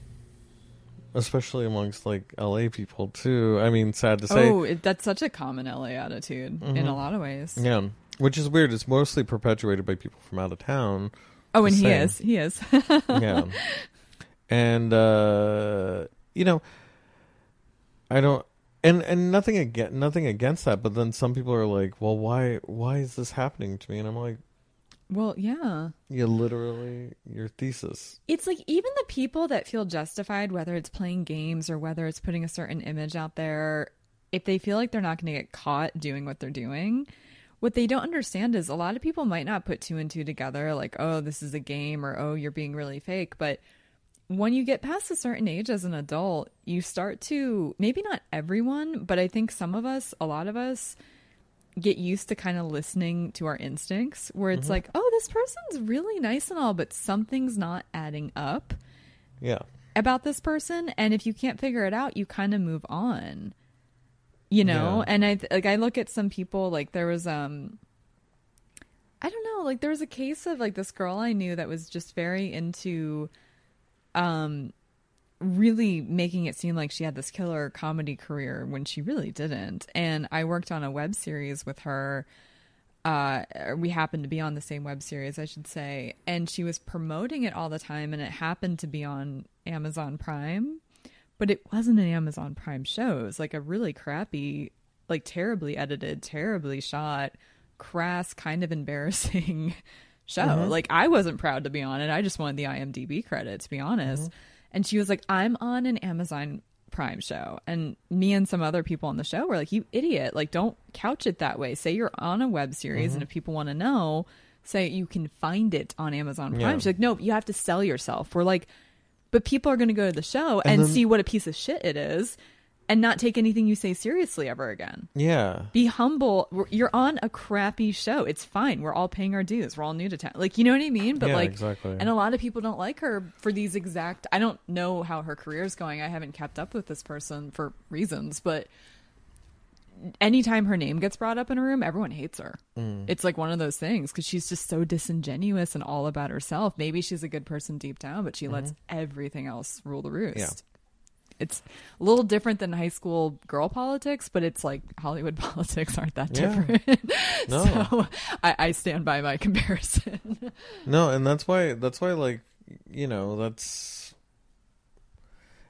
especially amongst like LA people too. I mean, sad to say, oh, it, that's such a common LA attitude in Mhm. a lot of ways. yeah, which is weird. It's mostly perpetuated by people from out of town. Oh, and he same. is. He is. yeah, and uh, you know, I don't. And and nothing against nothing against that, but then some people are like, "Well, why why is this happening to me?" And I'm like, well, yeah. "You literally your thesis." It's like even the people that feel justified, whether it's playing games or whether it's putting a certain image out there, if they feel like they're not going to get caught doing what they're doing, what they don't understand is a lot of people might not put two and two together, like, oh, this is a game or oh, you're being really fake. But when you get past a certain age as an adult, you start to maybe not everyone, but I think some of us, a lot of us, get used to kind of listening to our instincts where it's mm-hmm. like, oh, this person's really nice and all, but something's not adding up Yeah. about this person. And if you can't figure it out, you kind of move on. You know? Yeah. And I like I look at some people like there was um I don't know, like there was a case of like this girl I knew that was just very into um really making it seem like she had this killer comedy career when she really didn't. And I worked on a web series with her. Uh, we happened to be on the same web series, I should say, and she was promoting it all the time, and it happened to be on Amazon Prime, but it wasn't an Amazon Prime show. It was like a really crappy, like terribly edited, terribly shot, crass, kind of embarrassing show. Mm-hmm. Like I wasn't proud to be on it. I just wanted the IMDb credit, to be honest. Mm-hmm. And she was like, I'm on an Amazon Prime show. And me and some other people on the show were like, You idiot. Like, don't couch it that way. Say you're on a web series, and mm-hmm. if people want to know, say you can find it on Amazon Prime. Yeah. She's like, No, you have to sell yourself. We're like, But people are going to go to the show and, then- see what a piece of shit it is and not take anything you say seriously ever again. Yeah. Be humble. We're- You're on a crappy show. It's fine. We're all paying our dues. We're all new to town. Like, you know what I mean? But Yeah, like, exactly. and a lot of people don't like her for these exact. I don't know how her career's going. I haven't kept up with this person for reasons, but anytime her name gets brought up in a room, everyone hates her. Mm. It's like one of those things because she's just so disingenuous and all about herself. Maybe she's a good person deep down, but she lets everything else rule the roost. Mm-hmm. Yeah. It's a little different than high school girl politics, but it's like Hollywood politics aren't that Yeah. different. No. so I, I stand by my comparison. No, and that's why that's why like you know that's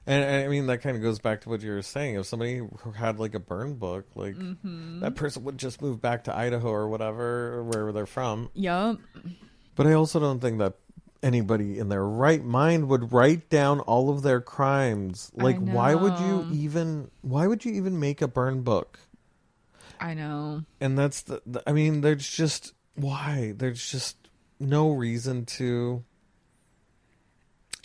and, I mean that kind of goes back to what you were saying. If somebody had like a burn book, like Mm-hmm. that person would just move back to Idaho or whatever, or wherever they're from. yup. But I also don't think that anybody in their right mind would write down all of their crimes. Like, why would you even? Why would you even make a burn book? I know. and that's the, the i mean there's just why there's just no reason to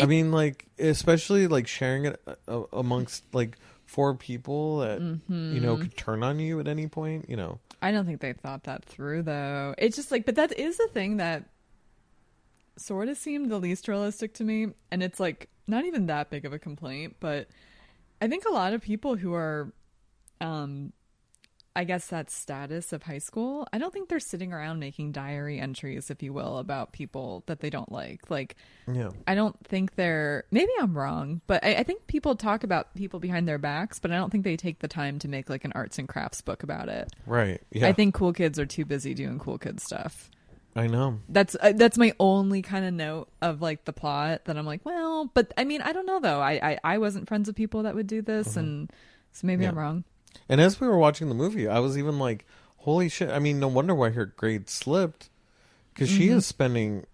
i mean like especially like sharing it uh, uh, amongst like four people that you know Mm-hmm. could turn on you at any point you know I don't think they thought that through though. It's just like, but that is the thing that sort of seemed the least realistic to me, and it's like not even that big of a complaint, but I think a lot of people who are, um, I guess that status of high school, I don't think they're sitting around making diary entries, if you will, about people that they don't like. Like, Yeah. I don't think they're. Maybe I'm wrong, but I, I think people talk about people behind their backs, but I don't think they take the time to make like an arts and crafts book about it. Right. Yeah. I think cool kids are too busy doing cool kid stuff. I know. That's uh, that's my only kind of note of like the plot that I'm like, well, but I mean, I don't know though. I I, I wasn't friends with people that would do this, and so maybe I'm Mm-hmm. Wrong. And as we were watching the movie, I was even like, "Holy shit!" I mean, no wonder why her grade slipped, because she Mm-hmm. is spending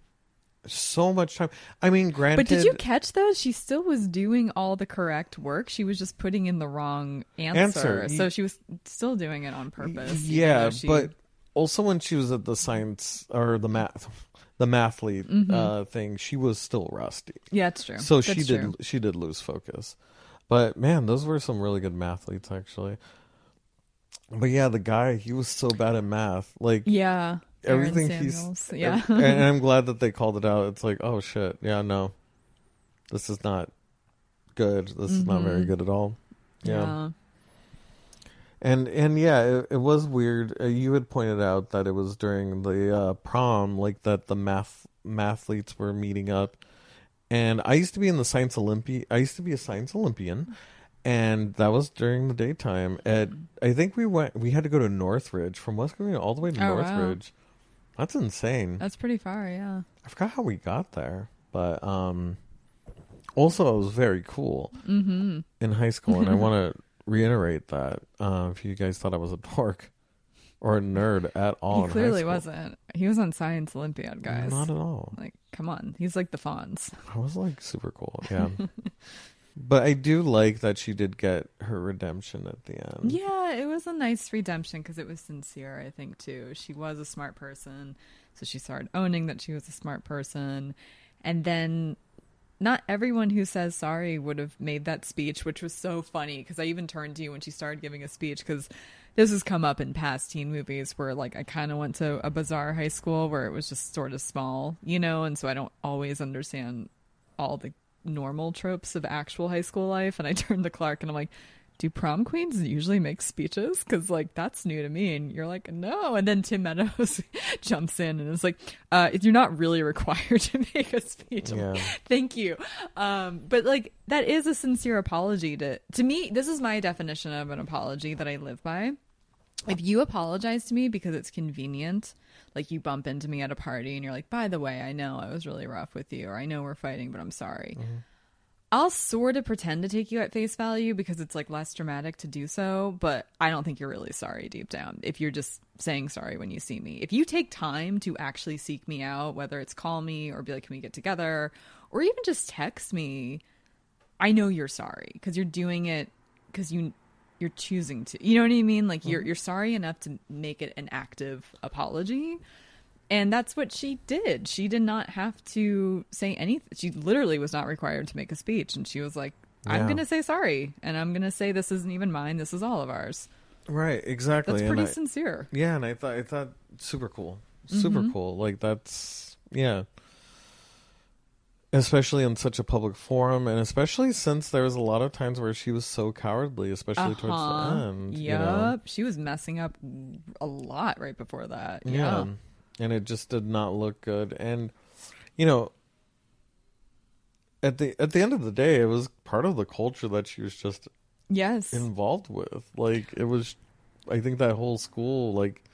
so much time. I mean, granted, But did you catch though? She still was doing all the correct work. She was just putting in the wrong answer. Answer. So she was still doing it on purpose. Yeah, she- but also when she was at the science or the math, the mathlete Mm-hmm. uh, thing, she was still rusty. yeah, it's true. So That's she did she did lose focus. But man, those were some really good mathletes actually. But yeah, the guy he was so bad at math. Like Yeah, everything he's yeah. and, and I'm glad that they called it out. It's like, oh shit, yeah, no, this is not good. This is not very Mhm. good at all. Yeah, yeah. and and yeah, it, it was weird. Uh, you had pointed out that it was during the uh, prom, like that the math mathletes were meeting up. And I used to be in the science Olympi. I used to be a science Olympian, and that was during the daytime. At I think we went. We had to go to Northridge from West Covina all the way to Oh, wow. Northridge. That's insane. That's pretty far. Yeah. I forgot how we got there, but um, also it was very cool Mm-hmm. in high school, and I want to reiterate that uh, if you guys thought I was a dork or a nerd at all, He clearly wasn't. He was on Science Olympiad, guys. Not at all. Like, come on. He's like the Fonz. I was like super cool, yeah. but I do like that she did get her redemption at the end. Yeah, it was a nice redemption because it was sincere, I think, too. She was a smart person. So she started owning that she was a smart person. And then not everyone who says sorry would have made that speech, which was so funny because I even turned to you when she started giving a speech because this has come up in past teen movies where like I kind of went to a bizarre high school where it was just sort of small, you know, and so I don't always understand all the normal tropes of actual high school life. And I turned to Clark and I'm like, do prom queens usually make speeches? Because like that's new to me. And you're like, no. And then Tim Meadows jumps in and is like, uh, you're not really required to make a speech. Yeah. Thank you. Um, but like that is a sincere apology to to me. This is my definition of an apology that I live by. If you apologize to me because it's convenient, like you bump into me at a party and you're like, by the way, I know I was really rough with you, or I know we're fighting, but I'm sorry. Mm-hmm. I'll sort of pretend to take you at face value because it's like less dramatic to do so, but I don't think you're really sorry deep down if you're just saying sorry when you see me. If you take time to actually seek me out, whether it's call me or be like, can we get together, or even just text me, I know you're sorry because you're doing it because you you're choosing to. You know what I mean? Like you're you're sorry enough to make it an active apology. And that's what she did. She did not have to say anything. She literally was not required to make a speech. And she was like, I'm Yeah. going to say sorry. And I'm going to say this isn't even mine. This is all of ours. Right, exactly. That's pretty I- sincere. Yeah, and I thought I thought super cool, super Mm-hmm. cool. Like that's yeah, especially in such a public forum, and especially since there was a lot of times where she was so cowardly, especially towards the Uh-huh. end. Yep. you know? She was messing up a lot right before that. yeah, Yeah. and it just did not look good. And you know, at the at the end of the day, it was part of the culture that she was just Yes. involved with. Like it was, I think that whole school, like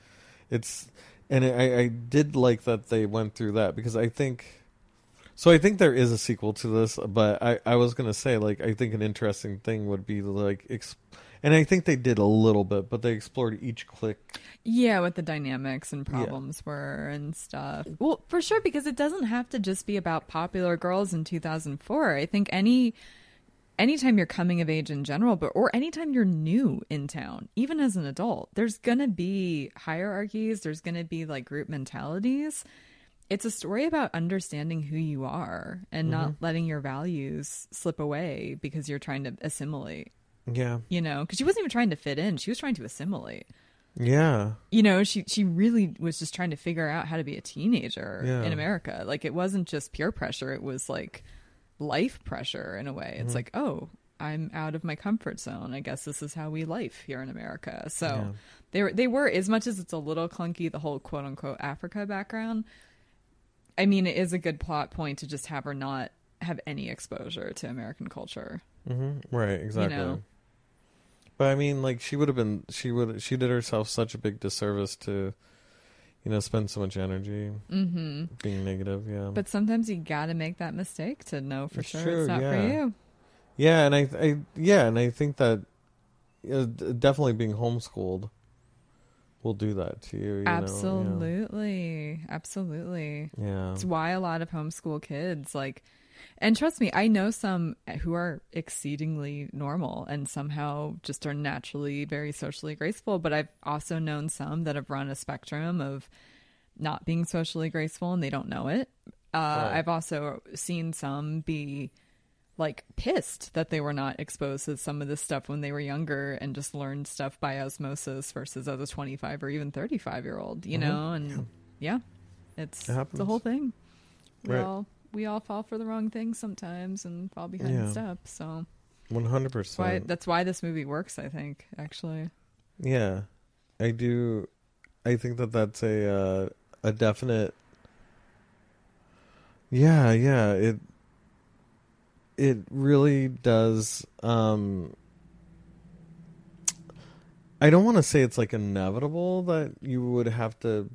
it's, and I, I did like that they went through that because I think, so I think there is a sequel to this, but I, I was gonna say like I think an interesting thing would be like, ex- and I think they did a little bit, but they explored each clique. Yeah, what the dynamics and problems were and stuff. Well, for sure, because it doesn't have to just be about popular girls in 2004. I think any anytime you're coming of age in general, but or anytime you're new in town, even as an adult, there's gonna be hierarchies. There's gonna be like group mentalities. It's a story about understanding who you are and not letting your values slip away because you're trying to assimilate. Yeah, You know, because she wasn't even trying to fit in; she was trying to assimilate. Yeah. You know, she she really was just trying to figure out how to be a teenager Yeah. in America. Like it wasn't just peer pressure, it was like life pressure in a way. It's Mhm. like, "Oh, I'm out of my comfort zone. I guess this is how we life here in America." So Yeah. they were they were as much as it's a little clunky the whole quote unquote Africa background. I mean, it is a good plot point to just have her not have any exposure to American culture. hmm Right. Exactly. know? But I mean, like she would have been. She would. She did herself such a big disservice to, you know, spend so much energy hmm being negative. Yeah. But sometimes you got to make that mistake to know for It's sure true, it's not for yeah. you. Yeah, and I, I, yeah, and I think that uh, definitely being homeschooled will do that to you. you know, yeah. Absolutely. Absolutely. Yeah. It's why a lot of homeschool kids like and trust me, I know some who are exceedingly normal and somehow just are naturally very socially graceful, but I've also known some that have run a spectrum of not being socially graceful and they don't know it. Uh, Right. I've also seen some be like pissed that they were not exposed to some of this stuff when they were younger and just learned stuff by osmosis versus as a 25 or even 35 year old, you Mhm. know? And yeah, it's, It it's a happens. whole thing. We Right. all we all fall for the wrong things sometimes and fall behind Yeah. steps. So One hundred that's why that's why this movie works. I think actually. Yeah, I do. I think that that's a uh, a definite. Yeah, yeah. It it really does. Um, I don't want to say it's like inevitable that you would have to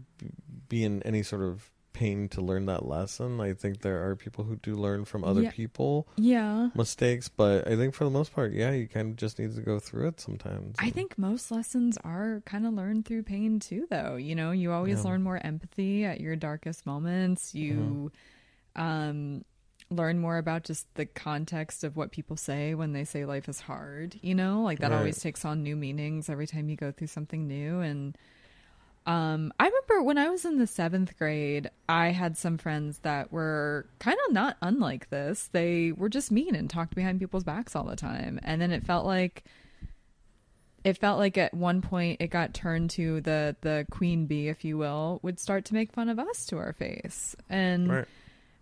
be in any sort of pain to learn that lesson. I think there are people who do learn from other Yeah. people Yeah. mistakes, but I think for the most part, yeah, you kind of just need to go through it sometimes. I think most lessons are kind of learned through pain too, though. You know, you always Yeah. learn more empathy at your darkest moments. You um, learn more about just the context of what people say when they say life is hard. You know, like that Right. always takes on new meanings every time you go through something new. And um, I remember when I was in the seventh grade, I had some friends that were kind of not unlike this. They were just mean and talked behind people's backs all the time. And then it felt like it felt like at one point it got turned to the the queen bee if you will would start to make fun of us to our face and Right.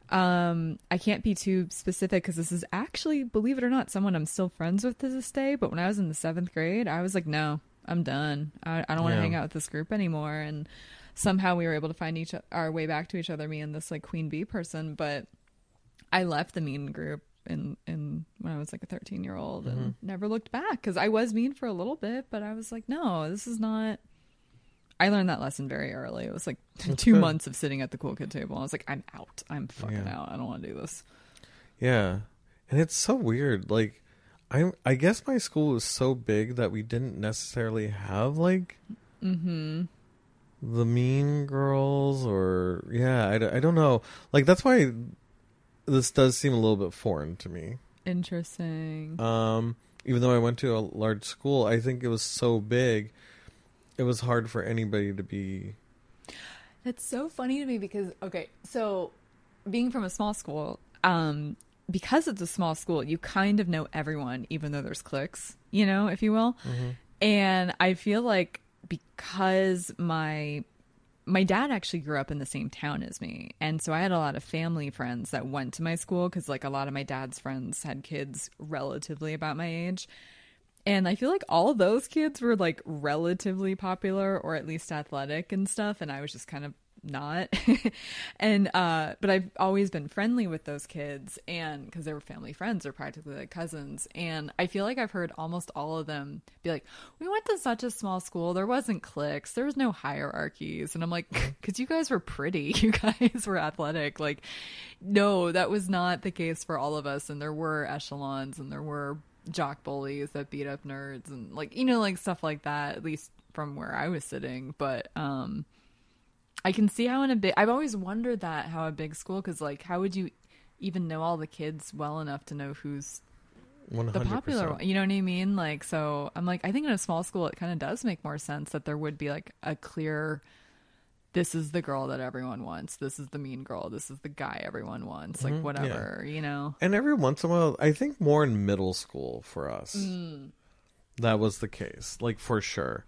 Um i can't be too specific because this is actually believe it or not someone i'm still friends with to this day but when i was in the seventh grade i was like no i'm done i, I don't want to Yeah. hang out with this group anymore and somehow we were able to find each our way back to each other me and this like queen bee person but i left the mean group in in when I was like a 13 year old and Mm-hmm. never looked back because I was mean for a little bit, but I was like, no, this is not. I learned that lesson very early. It was like That's two good. months of sitting at the cool kid table. I was like, I'm out. I'm fucking Yeah. out. I don't want to do this. Yeah. And it's so weird. Like I I guess my school was so big that we didn't necessarily have like Mm-hmm. the mean girls or yeah, I, I don't know. Like that's why this does seem a little bit foreign to me. Interesting. Um even though I went to a large school, I think it was so big it was hard for anybody to be That's so funny to me because okay, so being from a small school, um, because it's a small school, you kind of know everyone, even though there's cliques, you know, if you will. And I feel like because my my dad actually grew up in the same town as me, and so I had a lot of family friends that went to my school because like a lot of my dad's friends had kids relatively about my age. And I feel like all of those kids were like relatively popular or at least athletic and stuff. And I was just kind of not. and, uh, but I've always been friendly with those kids and because they were family friends, they're practically like cousins. And I feel like I've heard almost all of them be like, we went to such a small school. There wasn't cliques. There was no hierarchies. And I'm like, because you guys were pretty. You guys were athletic. Like, no, that was not the case for all of us. And there were echelons and there were jock bullies that beat up nerds and like you know like stuff like that at least from where i was sitting. But um i can see how in a big i've always wondered that how a big school because like how would you even know all the kids well enough to know who's 100%. the popular one? You know what i mean? Like so i'm like i think in a small school it kind of does make more sense that there would be like a clear this is the girl that everyone wants this is the mean girl this is the guy everyone wants like Mhm, yeah. whatever you know And every once in a while, I think more in middle school for us, Mm. that was the case, like for sure.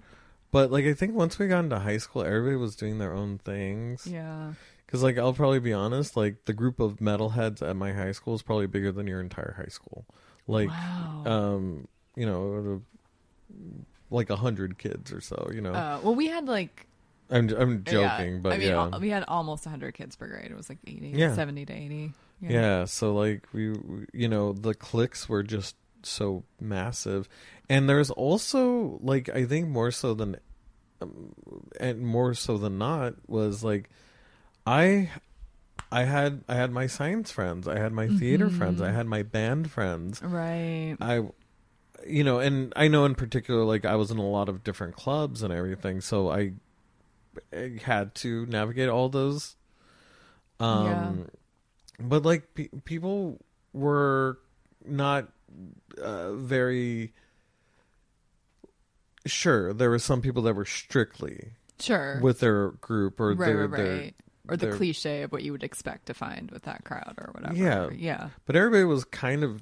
but like I think once we got into high school, everybody was doing their own things. Yeah. Because like I'll probably be honest, like the group of metalheads at my high school is probably bigger than your entire high school. Like, wow. um, you know, like a hundred kids or so. You know, Uh, well, we had like I'm I'm joking, yeah, but I mean, yeah, al- we had almost 100 kids per grade. It was like 80, Yeah. 70 to 80. yeah. So like we, you know, the cliques were just so massive, and there's also like I think more so than, um, and more so than not was like, I. I had I had my science friends, I had my theater friends, I Mhm. had my band friends, Right. I, you know, and I know in particular, like I was in a lot of different clubs and everything, so I had to navigate all those. Um, but like pe- people were not uh, very. Sure, there were some people that were strictly Sure. with their group or right, their, right, their right. Or the their- cliche of what you would expect to find with that crowd or whatever. Yeah. Yeah. But everybody was kind of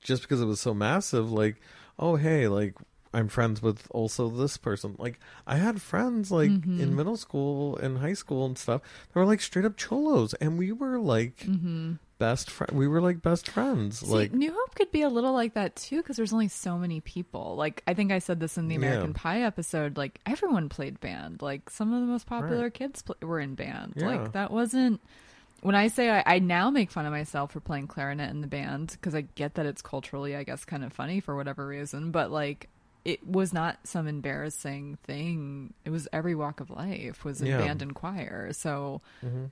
just because it was so massive, like, oh hey, like I'm friends with also this person. Like I had friends like Mhm. in middle school and high school and stuff. They were like straight up cholos, and we were like Mm-hmm. best friend. We were like best friends. See, like New Hope could be a little like that too because there's only so many people. Like I think I said this in the Yeah. American Pie episode. Like everyone played band. Like some of the most popular kids pl- were in band. Yeah. Like that wasn't. When I say I, I now make fun of myself for playing clarinet in the band because I get that it's culturally, I guess, kind of funny for whatever reason. But like, it was not some embarrassing thing. It was every walk of life was in Yeah. band and choir. So Mhm.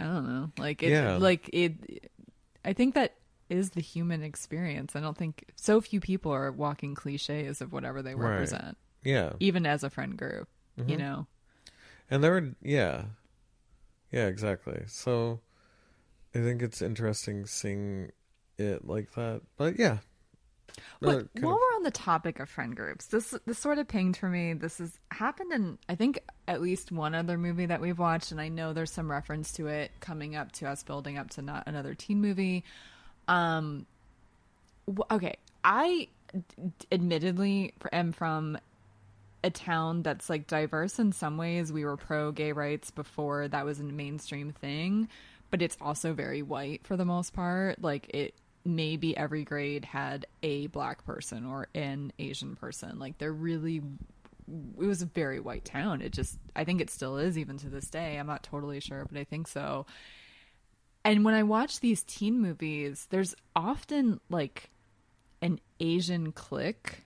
I don't know. Like it Yeah. like it I think that is the human experience. I don't think so few people are walking cliches of whatever they Right. represent, yeah, even as a friend group, you Mhm. know. and there were yeah, yeah, exactly. So I think it's interesting seeing it like that. But yeah, But Uh, while of- we're on the topic of friend groups, this this sort of pinged for me. This has happened in I think at least one other movie that we've watched, and I know there's some reference to it coming up to us building up to not another teen movie. Um, okay, I d- admittedly am from a town that's like diverse in some ways. We were pro gay rights before that was a mainstream thing, but it's also very white for the most part. Like it maybe every grade had a black person or an Asian person. Like they're really it was a very white town. It just I think it still is even to this day. I'm not totally sure, but I think so. And when I watch these teen movies, there's often like an Asian clique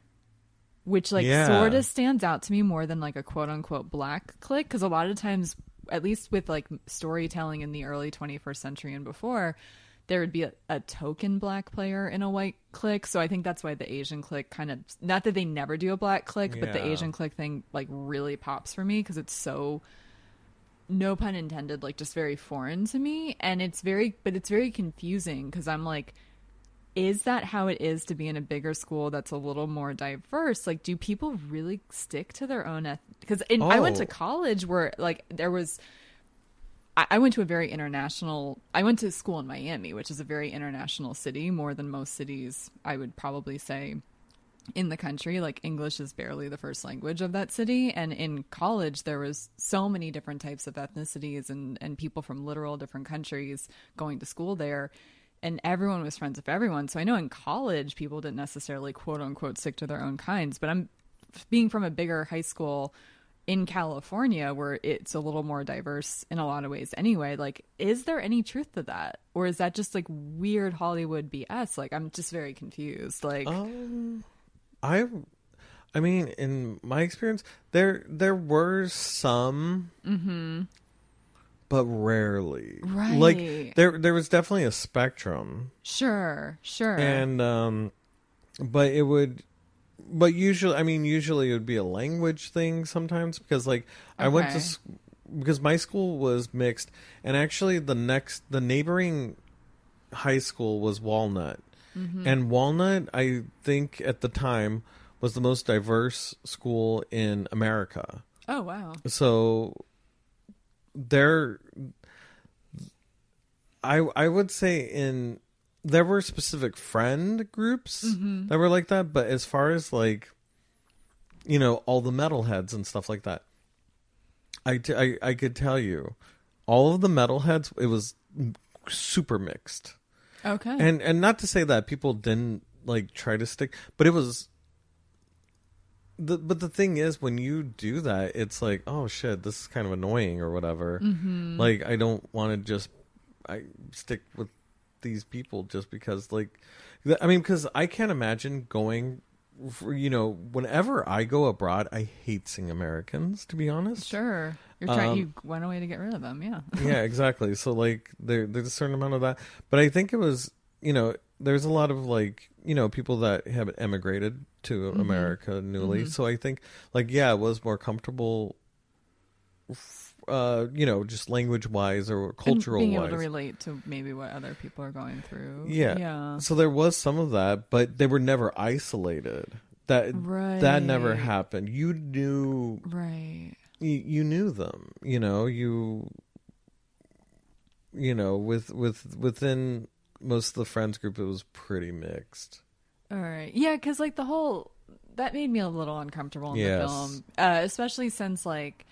which like Yeah. sort of stands out to me more than like a quote unquote black clique because a lot of times at least with like storytelling in the early 21st century and before there would be a, a token black player in a white clique. So i think that's why the asian clique kind of not that they never do a black clique but the asian clique thing like really pops for me because it's so no pun intended like just very foreign to me. And it's very but it's very confusing because i'm like is that how it is to be in a bigger school that's a little more diverse? Like do people really stick to their own because i went to Oh. college where like there was I went to a very international. I went to school in Miami, which is a very international city, more than most cities. I would probably say in the country. Like English is barely the first language of that city, and in college there was so many different types of ethnicities and and people from literal different countries going to school there. And everyone was friends with everyone. So I know in college people didn't necessarily quote unquote stick to their own kinds, but I'm being from a bigger high school in California where it's a little more diverse in a lot of ways anyway like is there any truth to that or is that just like weird Hollywood BS like I'm just very confused like Um, I, I mean, in my experience, there there were some, mm-hmm. but rarely. Right. Like there there was definitely a spectrum, sure sure and um, but it would. But usually, I mean, usually it would be a language thing sometimes because, like, I went to Okay. s- because my school was mixed, and actually the next the neighboring high school was Walnut, Mm-hmm. and Walnut, I think at the time was the most diverse school in America. oh wow So there, I I would say in there were specific friend groups Mm-hmm. that were like that, but as far as like you know, all the metalheads and stuff like that. I, t- I, I could tell you, all of the metalheads, it was super mixed. Okay. And and not to say that people didn't like try to stick, but it was the but the thing is when you do that, it's like, oh shit, this is kind of annoying or whatever. Mm-hmm. Like I don't want to just I stick with these people just because like I mean because I can't imagine going for, you know whenever I go abroad I hate seeing Americans to be honest. sure. You're trying. Um, you went away to get rid of them. Yeah. yeah, exactly. So like there there's a certain amount of that. But I think it was, you know, there's a lot of like, you know, people that have emigrated to Mm-hmm. America newly. So I think like yeah, it was more comfortable f- uh, you know, just language wise or And cultural being wise. able to relate to maybe what other people are going through. Yeah. Yeah. So there was some of that, but they were never isolated. That right. that never happened. You knew Right. you, you knew them you know you you know with with within most of the friends group it was pretty mixed All right. Yeah, because like the whole that made me a little uncomfortable in Yes. the film, uh, especially since like.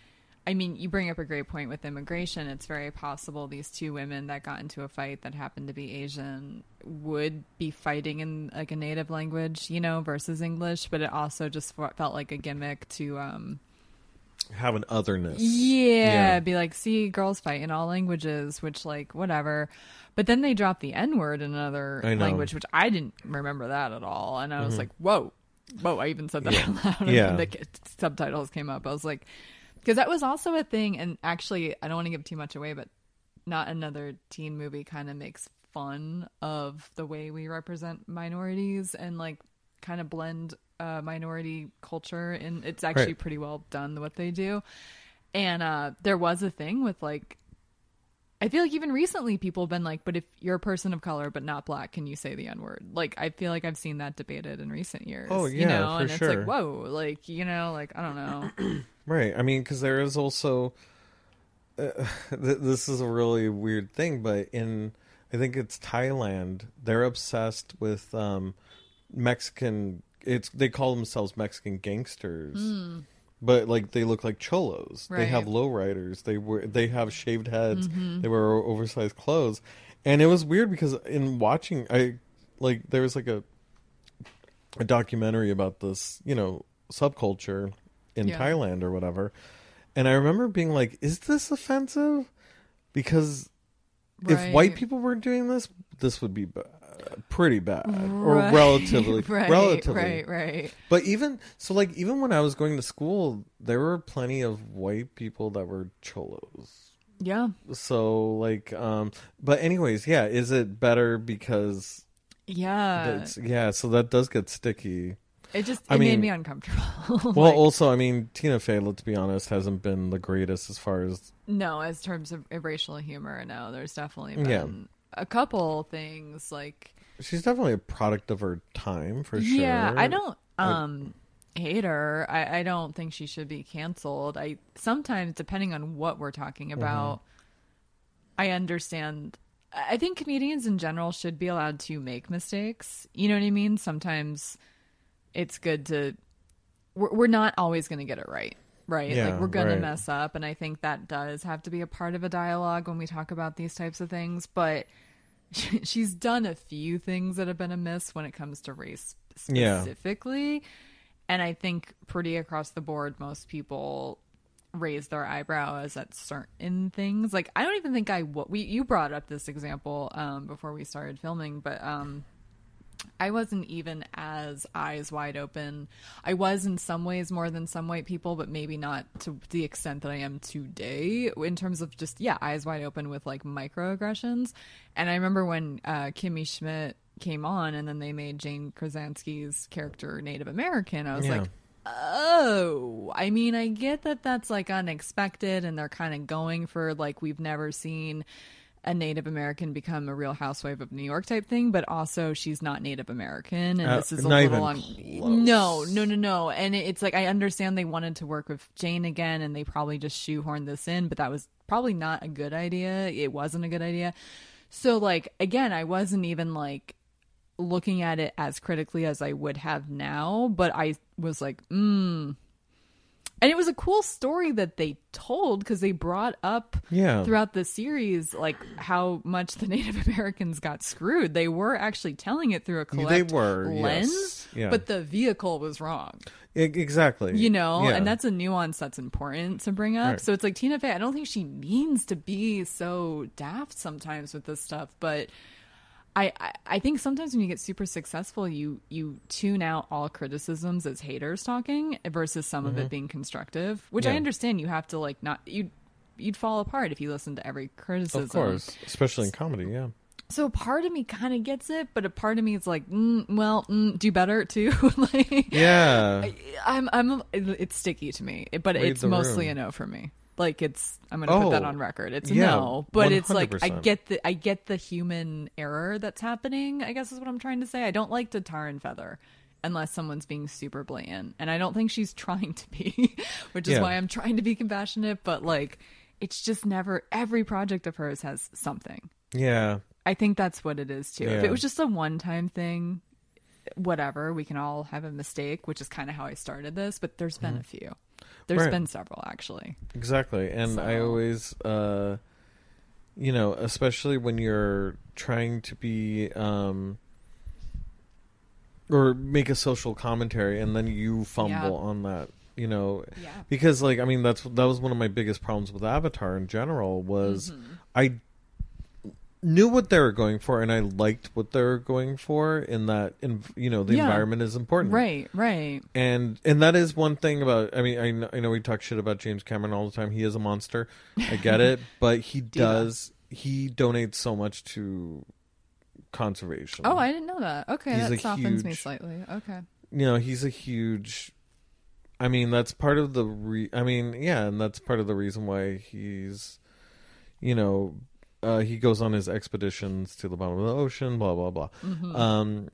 I mean, you bring up a great point with immigration. It's very possible these two women that got into a fight that happened to be Asian would be fighting in like a native language, you know, versus English. But it also just fe- felt like a gimmick to, um, have an otherness yeah, Yeah. be like, see, girls fight in all languages, which like whatever. But then they dropped the N word in another language, which I didn't remember that at all, and I was like, whoa, whoa! I even said that Mm-hmm. Yeah. out loud. Yeah. the subtitles came up. I was like, because that was also a thing, and actually, I don't want to give too much away, but not another teen movie kind of makes fun of the way we represent minorities and like kind of blend uh, minority culture and it's actually Right. pretty well done what they do and uh there was a thing with like I feel like even recently people have been like, but if you're a person of color but not black, can you say the N word? Like I feel like I've seen that debated in recent years. Oh, you yeah, know, for and sure. it's like whoa, like you know, like I don't know. right i mean because there is also uh, th- this is a really weird thing but in i think it's thailand they're obsessed with um mexican it's they call themselves mexican gangsters but like they look like cholos. They have lowriders. They wear they have shaved heads. Mm-hmm. They wear oversized clothes. And it was weird because in watching i like there was like a a documentary about this you know subculture in Yeah. thailand or whatever. And i remember being like is this offensive? Because if white people were doing this this would be ba- pretty bad or Right. relatively right, relatively right, right. but even so, like even when I was going to school, there were plenty of white people that were cholos. Yeah, So like, um, but anyways, yeah, is it better because yeah. yeah? So that does get sticky. it just it I made me uncomfortable. Well, Like, also, I mean, Tina Fey, let's be honest, hasn't been the greatest as far as no, as terms of racial humor, no, there's definitely been Yeah. A couple things like she's definitely a product of her time for sure. Yeah, I don't I- um hate her. I, I don't think she should be canceled. I sometimes depending on what we're talking about, I understand I think comedians in general should be allowed to make mistakes. You know what I mean? Sometimes it's good to we're, we're not always going to get it right. Right? Yeah, like we're going right. to mess up and I think that does have to be a part of a dialogue when we talk about these types of things, but she's done a few things that have been amiss when it comes to race Yeah. specifically. And I think pretty across the board, most people raise their eyebrows at certain things. Like I don't even think I what we you brought up this example um, before we started filming, but um, I wasn't even as eyes wide open. I was in some ways more than some white people, but maybe not to the extent that I am today in terms of just, yeah, eyes wide open with like microaggressions. And I remember when uh, Kimmy Schmidt came on and then they made Jane Krakowski's character Native American, I was Yeah. like, oh, I mean, I get that that's like unexpected and they're kind of going for like we've never seen a Native American become a real housewife of New York type thing, but also she's not Native American, and Uh, this is a little on. No, no, no, no, and it's like I understand they wanted to work with Jane again, and they probably just shoehorned this in, but that was probably not a good idea. It wasn't a good idea. So like again, I wasn't even like looking at it as critically as I would have now, but I was like, mm. And it was a cool story that they told because they brought up Yeah. throughout the series like how much the Native Americans got screwed. They were actually telling it through a They collect were, yes. lens, Yeah. but the vehicle was wrong exactly. you know Yeah. and that's a nuance that's important to bring up Right. so it's like tina fey i don't think she means to be so daft sometimes with this stuff but I, I I think sometimes when you get super successful, you you tune out all criticisms as haters talking versus some of it being constructive, which I Mm-hmm. Understand. You have to like not you you'd fall apart if you listen to every criticism. of course, especially in comedy. Yeah. So a part of me kind of gets it, but a part of me is like, mm, well, mm, do better too. like, Yeah. I'm I'm it's sticky to me, but it's mostly room. a no for me. Like it's I'm gonna put that Oh, on record. It's yeah, no, but it's like I get the I get the human error that's happening. I guess is what I'm trying to say. I don't like to tar and feather unless someone's being super blatant, and I don't think she's trying to be, which is Yeah. why I'm trying to be compassionate. But like, it's just never every project of hers has something. yeah. I think that's what it is too. If it was just a one time thing, whatever, we can all have a mistake, which is kind of how I started this, but there's been a few. There's. Right. been several actually. Exactly. And I always uh you know, especially when you're trying to be um or make a social commentary and then you fumble Yeah. on that, you know, Yeah. because like I mean that's that was one of my biggest problems with Avatar in general was Mm-hmm. I knew what they were going for and I liked what they were going for in that in you know the Yeah. environment is important Right, right. and and that is one thing about i mean I know, I know we talk shit about james cameron all the time he is a monster i get it but he does he donates so much to conservation Oh, I didn't know that. Okay, He's that softens me slightly. Okay. you know he's a huge i mean that's part of the re i mean yeah and that's part of the reason why he's you know uh he goes on his expeditions to the bottom of the ocean blah blah blah Mm-hmm. um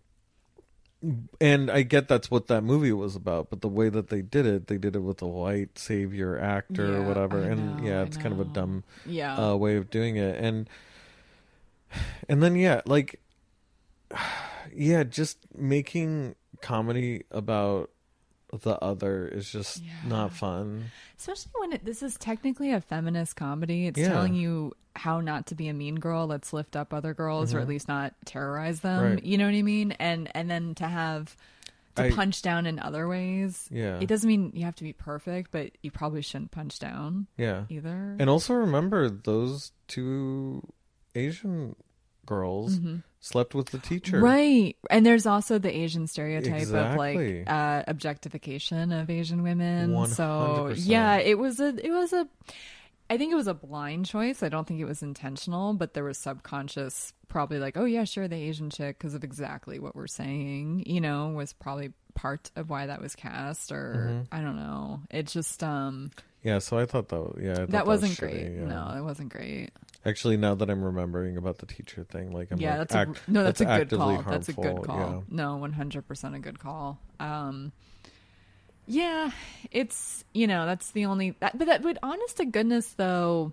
and i get that's what that movie was about but the way that they did it they did it with a white savior actor or whatever I and know, yeah it's kind of a dumb Yeah. uh, way of doing it and and then yeah like yeah just making comedy about the other is just Yeah. not fun Especially when it, this is technically a feminist comedy. It's Yeah. telling you how not to be a mean girl. Let's lift up other girls, or at least not terrorize them. Mm-hmm. Right. You know what I mean? And and then to have to I- punch down in other ways. Yeah. It doesn't mean you have to be perfect, but you probably shouldn't punch down yeah either. and also remember those two asian girls slept with the teacher Mm-hmm. Right. And there's also the Asian stereotype of like uh objectification of Asian women. So 100%. yeah, it was a it was a I think it was a blind choice. I don't think it was intentional, but there was subconscious probably like, oh yeah, sure, the Asian chick because of exactly what we're saying, you know, was probably part of why that was cast or Mm-hmm. I don't know. It just um yeah so i thought that yeah I thought that was wasn't shitty, great. yeah. No, it wasn't great. Actually now that i'm remembering about the teacher thing like i'm yeah, like, that's act- a no, that's, a good call. That's a good harmful, call. No, one hundred percent a good call. Um, yeah, it's you know that's the only that, but that would honest to goodness though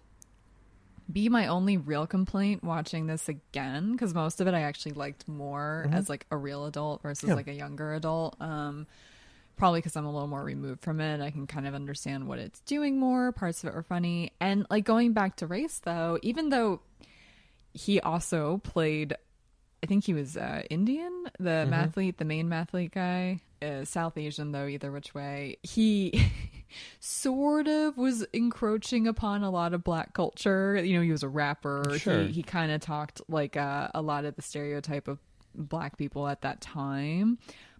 be my only real complaint watching this again because most of it I actually liked more as like a real adult versus Yeah. like a younger adult. Um, probably because I'm a little more removed from it. I can kind of understand what it's doing more. Parts of it were funny. And like going back to race though, even though he also played I think he was uh, Indian, the mathlete, the main mathlete guy, uh, South Asian though, either which way. He sort of was encroaching upon a lot of black culture. You know, he was a rapper. Sure. He, he kind of talked like uh, a lot of the stereotype of black people at that time.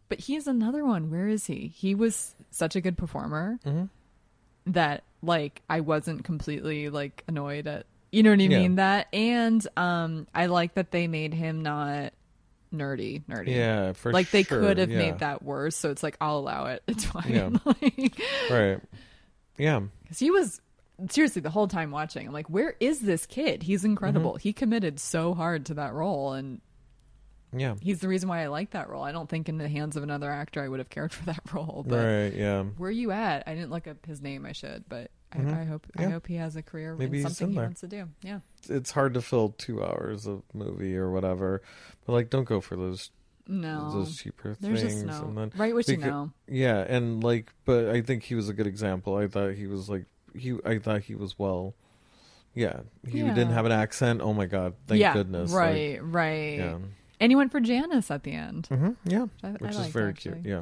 But he's another one. Where is he? He was such a good performer that like I wasn't completely like annoyed at you know what I Yeah. mean that and um I like that they made him not nerdy nerdy yeah for like they sure, could have yeah. made that worse so it's like I'll allow it it's fine Yeah. like right yeah cuz he was seriously the whole time watching I'm like where is this kid he's incredible Mm-hmm. he committed so hard to that role and yeah he's the reason why I like that role I don't think in the hands of another actor I would have cared for that role but right yeah where are you at? I didn't look up his name. I should, but I, I hope I Mm-hmm. Hope he has a career Maybe in something in he wants to do. Yeah, it's hard to fill two hours of movie or whatever but like don't go for those No. those cheaper There's things, just no and then right what you becau- know. Yeah, and like, but I think he was a good example. I thought he was like he. I thought he was well. Yeah, he Yeah. didn't have an accent. Oh my god! Thank yeah, goodness. Like, Right, right. yeah. And he went for Janice at the end. hmm Yeah, which I, which I is very actually. cute. Yeah.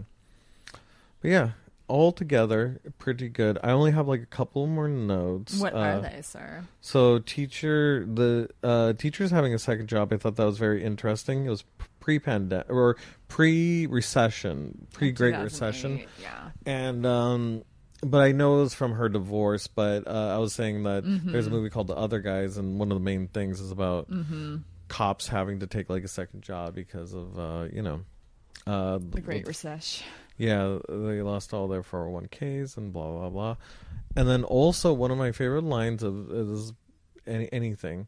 But yeah, all together, pretty good. I only have like a couple more notes. What Uh, are they, sir? So teacher, the uh, teachers having a second job, I thought that was very interesting. It was pre-pandemic or pre-recession, pre-Great Recession, Yeah. and um, but I know it was from her divorce. But uh, I was saying that there's a Mm-hmm. movie called The Other Guys, and one of the main things is about Mm-hmm. Cops having to take like a second job because of uh, you know. Uh, The Great Recession. yeah, they lost all their 401ks and blah blah blah. And then also one of my favorite lines of is any, anything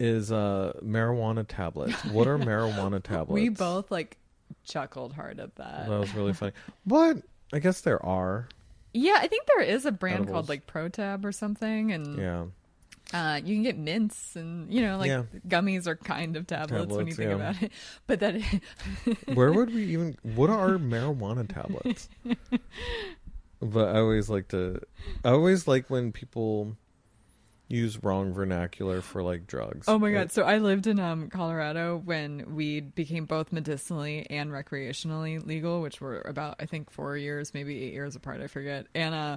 is uh marijuana tablets. What are marijuana tablets? We both like chuckled hard at that. That was really funny. But I guess there are. yeah, I think there is a brand Edibles. called like ProTab or something, and Yeah. Uh, you can get mints and you know like Yeah. gummies are kind of tablets, when you think yeah. about it. But that Where would we even what are marijuana tablets? but I always like to I always like when people use wrong vernacular for like drugs. Oh my god! So I lived in um Colorado when weed became both medicinally and recreationally legal, which were about I think four years, maybe eight years apart. I forget. And uh,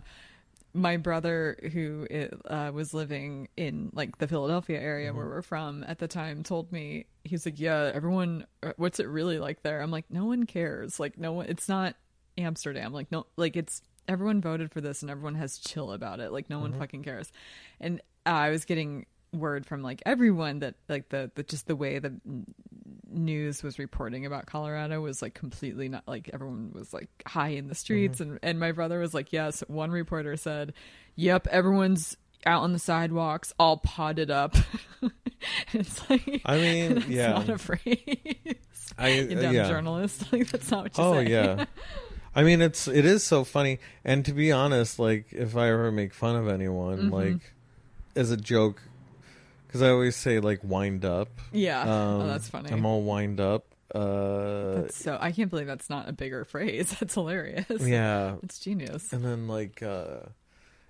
my brother, who uh, was living in like the Philadelphia area where we're from at the time, told me he's like, "Yeah, everyone, uh, what's it really like there?" I'm like, "No one cares. Like, no one. It's not Amsterdam. Like, no, like it's." Everyone voted for this and everyone has chill about it. Like no one fucking cares. And uh, I was getting word from like everyone that like the, the just the way the news was reporting about Colorado was like completely not like everyone was like high in the streets and and my brother was like yes one reporter said yep everyone's out on the sidewalks all potted up it's like I mean, yeah. not a phrase I you dumb yeah. journalist like that's not what you Oh say yeah. I mean it's it is so funny and to be honest like if I ever make fun of anyone Mm-hmm. like as a joke cuz I always say like wind up. yeah Um oh, that's funny I'm all wind up. Uh That's so I can't believe that's not a bigger phrase that's hilarious yeah. it's genius And then like uh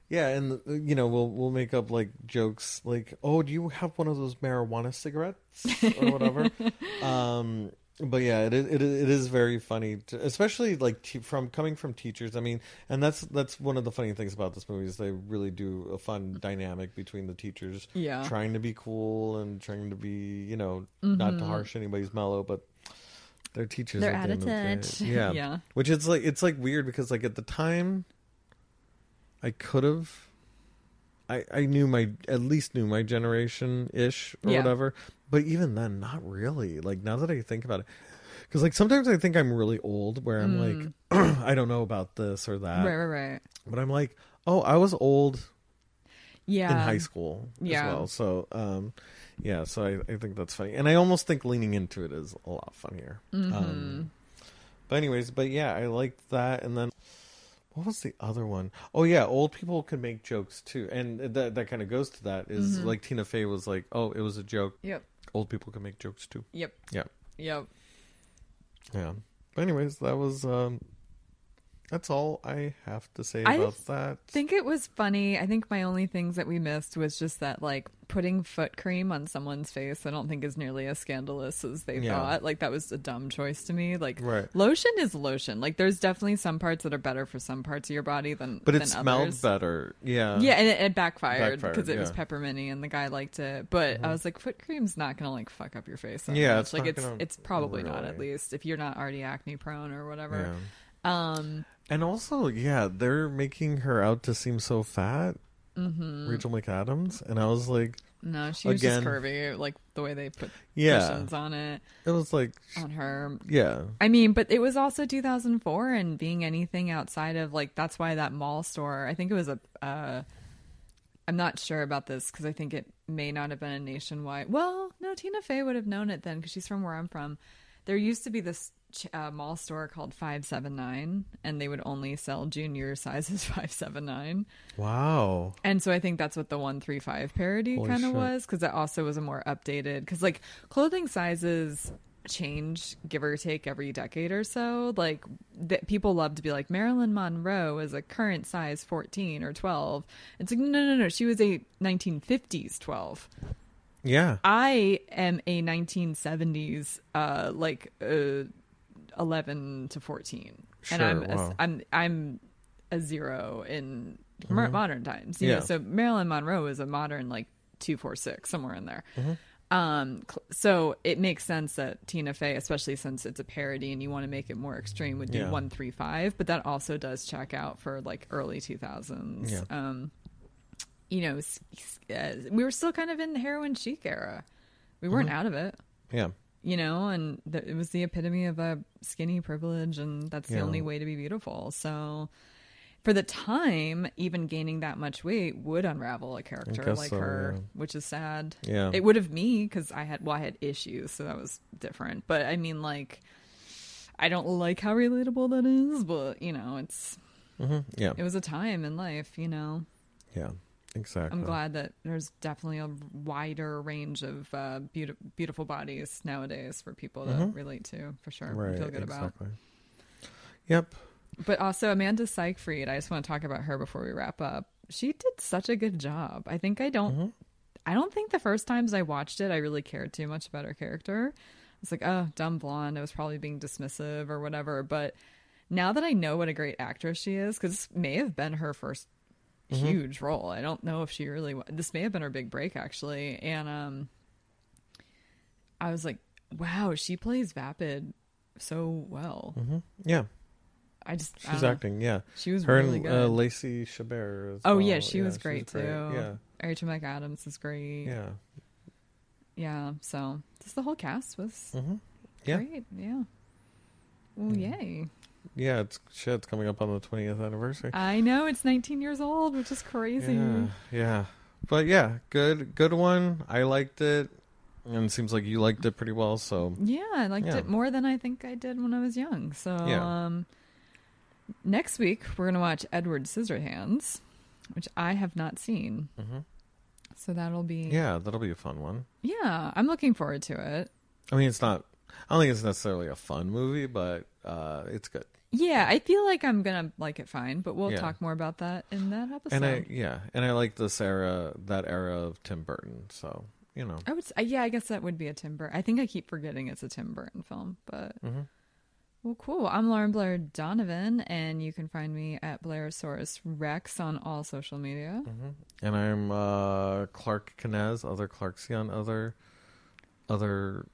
yeah, and uh, you know we'll we'll make up like jokes like, "Oh, do you have one of those marijuana cigarettes or whatever?" um, but yeah, it is, it is, it is very funny, to, especially like te- from coming from teachers. I mean, and that's that's one of the funny things about this movie is they really do a fun dynamic between the teachers yeah trying to be cool and trying to be, you know, not to harsh anybody's mellow, but they're teachers. Mm-hmm. they're at the end touch the day. Yeah, yeah which it's like it's like weird because like at the time I could have I I knew my at least knew my generation ish or Yeah. whatever. But even then not really. Like now that I think about it cuz like sometimes I think I'm really old where I'm like I don't know about this or that. Mm. right right right But I'm like, "Oh, I was old yeah in high school yeah. as well." So, um yeah, so I, I think that's funny. And I almost think leaning into it is a lot funnier. Mm-hmm. Um but anyways, but yeah, I liked that. And then what was the other one? Oh yeah, old people can make jokes too, and that that kind of goes to that. Is Mm-hmm. like Tina Fey was like, oh, it was a joke. Yep. Old people can make jokes too. Yep. Yeah. Yep. Yeah. But anyways, that was um, that's all I have to say I about that. I think it was funny. I think my only things that we missed was just that like putting foot cream on someone's face. I don't think is nearly as scandalous as they Yeah. thought. Like that was a dumb choice to me. Like Right. lotion is lotion. Like there's definitely some parts that are better for some parts of your body than but it than smelled others. better. Yeah. Yeah, and it, it backfired, because it was yeah. Mm-hmm. pepperminty, and the guy liked it. But I was like, foot cream's not gonna like fuck up your face. that Yeah, much. it's like it's it's probably not at least if you're not already acne prone or whatever. Yeah. Um, And also, yeah, they're making her out to seem so fat. Mm-hmm. Rachel McAdams, and I was like, no, she was Again. just curvy, like the way they put yeah, cushions on it it was like, on her. yeah, I mean, but it was also 2004, and being anything outside of like that's why that mall store. I think it was a. Uh, I'm not sure about this because I think it may not have been a nationwide. Well, no, Tina Fey would have known it then because she's from where I'm from. There used to be this ch- uh, mall store called 579, and they would only sell junior sizes 579. wow, And so I think that's what the 135 parody kind of was because it also was a more updated because like clothing sizes change, give or take, every decade or so. Like th- people love to be like Marilyn Monroe is a current size 14 or 12. It's like no, no, no. She was a 1950s 12. Yeah. I am a 1970s, uh, like uh, 11 to 14, and I'm a, wow. I'm I'm a zero in mo- modern times. You know, Yeah. so Marilyn Monroe is a modern like two four six somewhere in there. Mm-hmm. Um, cl- so it makes sense that Tina Fey, especially since it's a parody and you want to make it more extreme, would do Yeah. one three five. But that also does check out for like early two thousands. Yeah. Um, you know, uh, we were still kind of in the heroin chic era. We Mm-hmm. weren't out of it, Yeah. You know, and th- it was the epitome of a skinny privilege, and that's the only way to be beautiful. So, for the time, even gaining that much weight would unravel a character like so, her, yeah. which is sad. Yeah. It would have me because I had well, I had issues, so that was different. But I mean, like, I don't like how relatable that is, but you know, it's hmm Yeah. it was a time in life, you know. Yeah. Exactly. I'm glad that there's definitely a wider range of uh, beautiful, beautiful bodies nowadays for people to Mhm. relate to, for sure. Right. feel good about. exactly. Yep. But also Amanda Seyfried, I just want to talk about her before we wrap up. She did such a good job. I think I don't, Mhm. I don't think the first times I watched it, I really cared too much about her character. It's like, oh, dumb blonde. I was probably being dismissive or whatever. But now that I know what a great actress she is, because this may have been her 1st Mm-hmm. huge role. I don't know if she really. This may have been her big break actually, and um, I was like, wow, she plays Vapid so well. hmm Yeah. I just She's know. acting. Yeah. She was Her really and good. uh, Lacey Chabert. Oh well. yeah, she was she's great, too. Yeah. Rachel McAdams is great. Yeah. Yeah. so just the whole cast was hmm Yeah. great. Yeah. Well, Mm. yay! Yeah. It's shit. It's coming up on the 20th anniversary. I know it's 19 years old, which is crazy. Yeah. Yeah. But yeah, good. Good one. I liked it, and it seems like you liked it pretty well. So Yeah, I liked Yeah. it more than I think I did when I was young. So, Yeah. um, next week we're gonna watch Edward Scissorhands, which I have not seen. Mhm. So that'll be yeah, that'll be a fun one. yeah. I'm looking forward to it. I mean, it's not. I don't think it's necessarily a fun movie, but uh, it's good. Yeah, I feel like I'm gonna like it fine, but we'll Yeah. talk more about that in that episode. And I yeah, and I like this era, that era of Tim Burton. So you know, I would, s- yeah, I guess that would be a Tim Burton. I think I keep forgetting it's a Tim Burton film, but hmm well, cool. I'm Lauren Blair Donovan, and you can find me at Blairsaurus Rex on all social media. hmm and I'm uh, Clark Kinez, other Clarksian, other other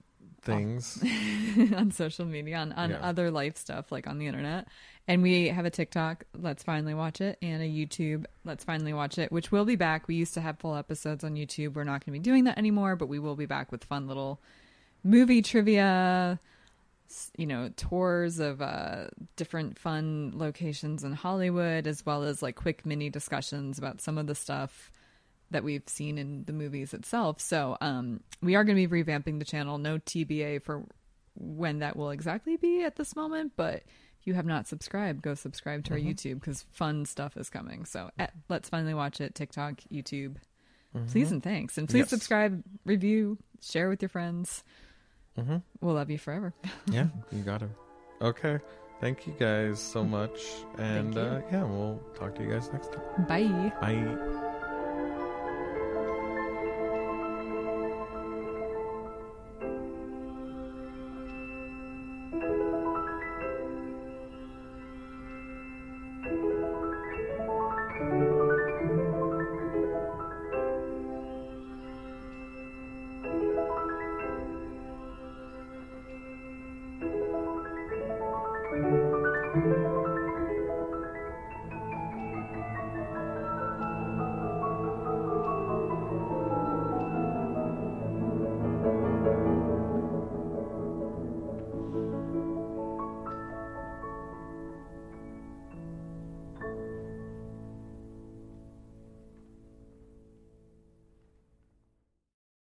things. on social media, on, on Yeah. other life stuff, like on the internet. And we have a TikTok, Let's Finally Watch It, and a YouTube, Let's Finally Watch It, which will be back. We used to have full episodes on YouTube. We're not going to be doing that anymore, but we will be back with fun little movie trivia, you know, tours of uh, different fun locations in Hollywood, as well as like quick mini discussions about some of the stuff that we've seen in the movies itself. So um, we are going to be revamping the channel. No TBA for when that will exactly be at this moment, but if you have not subscribed, go subscribe to our YouTube because fun stuff is coming. So at, let's finally watch it. TikTok, YouTube. Please and thanks, and please Yes. subscribe, review, share with your friends. hmm We'll love you forever. Yeah, you got it. Okay, thank you guys so much, and uh, yeah, we'll talk to you guys next time. Bye. Bye.